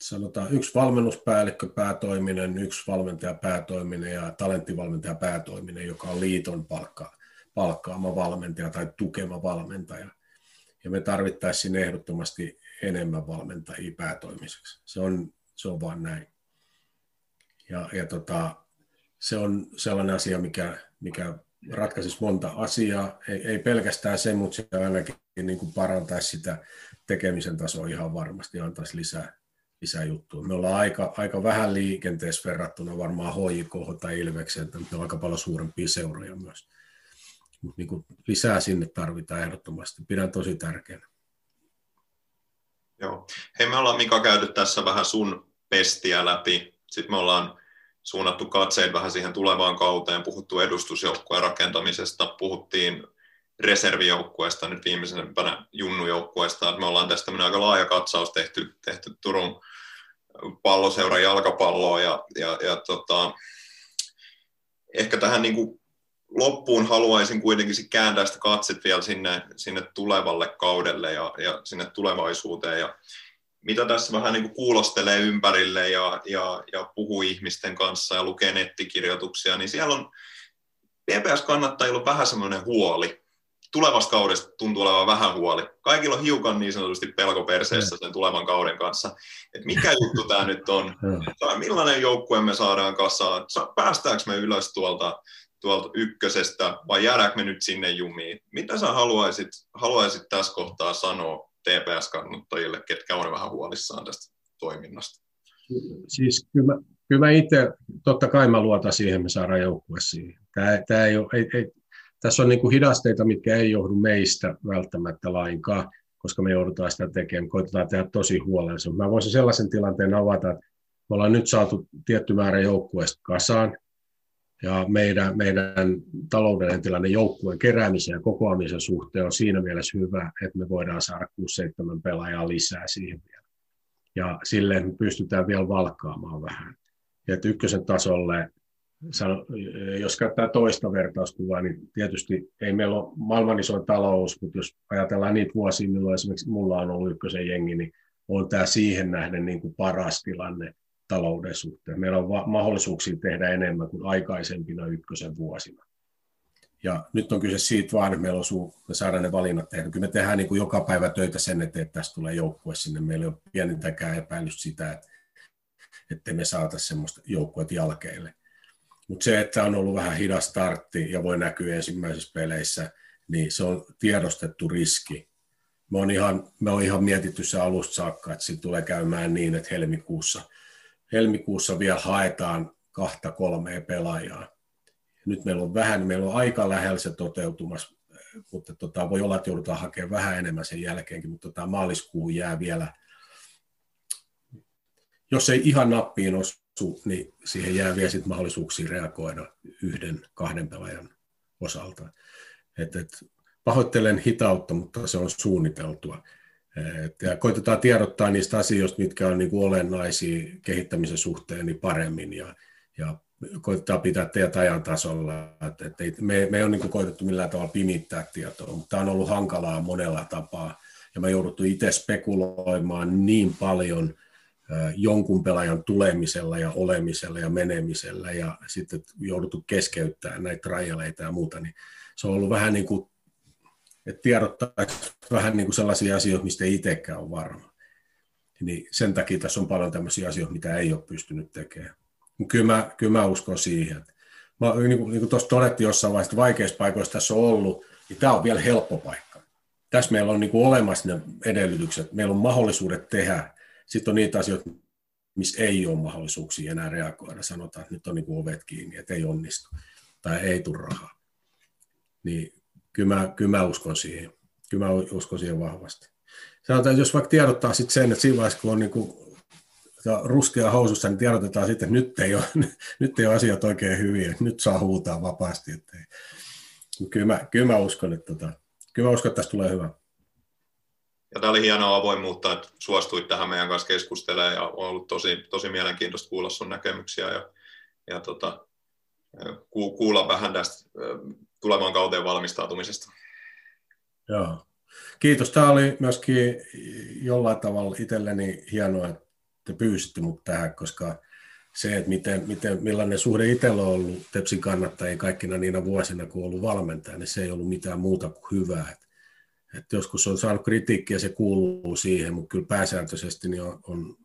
sanotaan yksi valmennuspäällikkö päätoiminen, yksi valmentaja päätoiminen ja talenttivalmentaja päätoiminen, joka on liiton palkka, palkkaama valmentaja tai tukema valmentaja. Ja me tarvittaisiin ehdottomasti enemmän valmentajia päätoimiseksi. Se on, se on vaan näin. Ja, ja tota, se on sellainen asia, mikä, mikä ratkaisisi monta asiaa. Ei, ei pelkästään se, mutta se ainakin niin kuin parantaisi sitä tekemisen tasoa ihan varmasti ja antaisi lisää, lisää juttuja. Me ollaan aika, aika vähän liikenteessä verrattuna varmaan HJK tai Ilvekseen, että on aika paljon suurempia seuroja myös. Mutta niin lisää sinne tarvitaan ehdottomasti. Pidän tosi tärkeänä. Joo. Hei, me ollaan Mika käyty tässä vähän sun pestiä läpi. Sitten me ollaan suunnattu katseet vähän siihen tulevaan kauteen, puhuttu edustusjoukkueen rakentamisesta, puhuttiin reservijoukkueesta, nyt viimeisempänä junnujoukkueesta. Me ollaan tästä aika laaja katsaus tehty, tehty Turun palloseuran jalkapalloa ja, ja, ja tota, ehkä tähän niin kuin loppuun haluaisin kuitenkin kääntää sitä katset vielä sinne, sinne tulevalle kaudelle ja, ja sinne tulevaisuuteen. Ja mitä tässä vähän niin kuin kuulostelee ympärille ja, ja, ja puhuu ihmisten kanssa ja lukee nettikirjoituksia, niin siellä on PPS-kannattajilla vähän semmoinen huoli. Tulevasta kaudesta tuntuu olevan vähän huoli. Kaikilla on hiukan niin sanotusti pelko perseessä sen tulevan kauden kanssa. Että mikä juttu tämä nyt on? Millainen joukkue me saadaan kasaan? Päästäänkö me ylös tuolta tuolta ykkösestä vai jäädäänkö me nyt sinne jumiin? Mitä sä haluaisit, haluaisit tässä kohtaa sanoa TPS-kannattajille, ketkä on vähän huolissaan tästä toiminnasta? Siis kyllä kyllä itse, totta kai mä luotan siihen, me saadaan joukkue siihen. Tämä, tämä ei ole, ei, ei, tässä on niin kuin hidasteita, mitkä ei johdu meistä välttämättä lainkaan, koska me joudutaan sitä tekemään. Koitetaan tehdä tosi huolellisesti. Mä voisin sellaisen tilanteen avata, että me ollaan nyt saatu tietty määrä joukkueesta kasaan, ja meidän, meidän taloudellinen tilanne joukkueen keräämisen ja kokoamisen suhteen on siinä mielessä hyvä, että me voidaan saada 6-7 pelaajaa lisää siihen vielä. Ja silleen me pystytään vielä valkkaamaan vähän. Ja ykkösen tasolle, jos käyttää toista vertauskuvaa, niin tietysti ei meillä ole maailman isoin talous, mutta jos ajatellaan niitä vuosia, milloin esimerkiksi mulla on ollut ykkösen jengi, niin on tämä siihen nähden niin kuin paras tilanne talouden suhteen. Meillä on va- mahdollisuuksia tehdä enemmän kuin aikaisempina ykkösen vuosina. Ja nyt on kyse siitä vaan, että meillä on me saadaan ne valinnat tehdä. Kyllä me tehdään niin kuin joka päivä töitä sen eteen, että tästä tulee joukkue sinne. Meillä ei ole pienintäkään epäilystä sitä, että, että me saataisiin semmoista joukkuet jälkeille. Mutta se, että on ollut vähän hidas startti ja voi näkyä ensimmäisissä peleissä, niin se on tiedostettu riski. Me on ihan, me on ihan mietitty se alusta saakka, että se tulee käymään niin, että helmikuussa – helmikuussa vielä haetaan kahta kolmea pelaajaa. Nyt meillä on vähän, meillä on aika lähellä se toteutumassa, mutta tota, voi olla, että joudutaan hakemaan vähän enemmän sen jälkeenkin, mutta tota, maaliskuu jää vielä, jos ei ihan nappiin osu, niin siihen jää vielä sit mahdollisuuksia reagoida yhden, kahden pelaajan osalta. Et, et, pahoittelen hitautta, mutta se on suunniteltua. Ja koitetaan tiedottaa niistä asioista, mitkä on niin kuin olennaisia kehittämisen suhteen niin paremmin ja, ja koitetaan pitää teidät ajan tasolla. Et, et ei, me, me ei ole niin kuin koitettu millään tavalla pimittää tietoa, mutta tämä on ollut hankalaa monella tapaa. Ja me jouduttu itse spekuloimaan niin paljon jonkun pelaajan tulemisella ja olemisella ja menemisellä ja sitten jouduttu keskeyttämään näitä rajaleita ja muuta, niin se on ollut vähän niin kuin että tiedottaa vähän niin kuin sellaisia asioita, mistä ei itsekään ole varma. Niin sen takia tässä on paljon tämmöisiä asioita, mitä ei ole pystynyt tekemään. Kyllä mä, kyllä mä uskon siihen. Mä, niin kuin, niin kuin tuossa todettiin jossain vaiheessa, että vaikeissa paikoissa tässä on ollut, niin tämä on vielä helppo paikka. Tässä meillä on niin kuin olemassa ne edellytykset, meillä on mahdollisuudet tehdä. Sitten on niitä asioita, missä ei ole mahdollisuuksia enää reagoida. Sanotaan, että nyt on niin kuin ovet kiinni, että ei onnistu tai ei tule rahaa. Niin kyllä mä, kyllä mä uskon siihen. Kyllä mä uskon siihen vahvasti. Sanotaan, jos vaikka tiedottaa sitten sen, että siinä vaiheessa, kun on niin kuin ruskea housussa, niin tiedotetaan sitten, että nyt ei ole, nyt ei ole asiat oikein hyviä, nyt saa huutaa vapaasti. Että. Kyllä, mä, kyllä mä uskon, että, tota, kyllä mä uskon, että tästä tulee hyvä. Ja tämä oli hienoa avoimuutta, että suostuit tähän meidän kanssa keskustelemaan ja on ollut tosi, tosi mielenkiintoista kuulla sun näkemyksiä ja, ja tota, kuulla vähän tästä tulevan kauteen valmistautumisesta. Joo. Kiitos. Tämä oli myöskin jollain tavalla itselleni hienoa, että te pyysitte mut tähän, koska se, että miten, miten, millainen suhde itsellä on ollut Tepsin kannattajia kaikkina niinä vuosina, kun on ollut valmentaja, niin se ei ollut mitään muuta kuin hyvää. Et, et joskus on saanut kritiikkiä, se kuuluu siihen, mutta kyllä pääsääntöisesti niin on, on,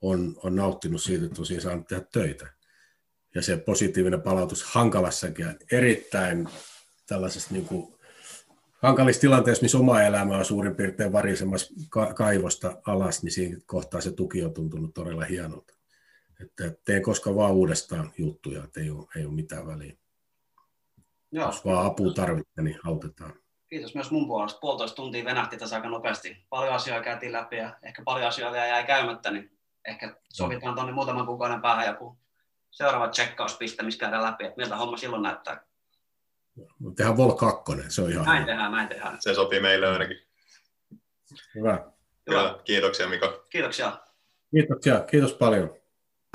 on, on nauttinut siitä, että on siinä saanut tehdä töitä. Ja se positiivinen palautus hankalassakin erittäin tällaisessa niin kuin hankalissa tilanteissa, missä oma elämä on suurin piirtein varisemassa ka- kaivosta alas, niin siinä kohtaa se tuki on tuntunut todella hienolta. Että teen koska vaan uudestaan juttuja, että ei ole, ei ole mitään väliä. Joo. Jos vaan apua tarvitsee, niin autetaan. Kiitos myös mun puolesta. Puolitoista tuntia venähti tässä aika nopeasti. Paljon asioita käytiin läpi ja ehkä paljon asioita vielä jäi käymättä, niin ehkä sovitaan tuonne muutaman kuukauden päähän joku seuraava checkauspiste, missä käydään läpi, että miltä homma silloin näyttää. Tehdään Vol 2, se on ihan Näin tehdään, näin tehdään. Se sopii meille ainakin. Hyvä. Hyvä. Kiitoksia Mika. Kiitoksia. Kiitoksia, kiitos paljon.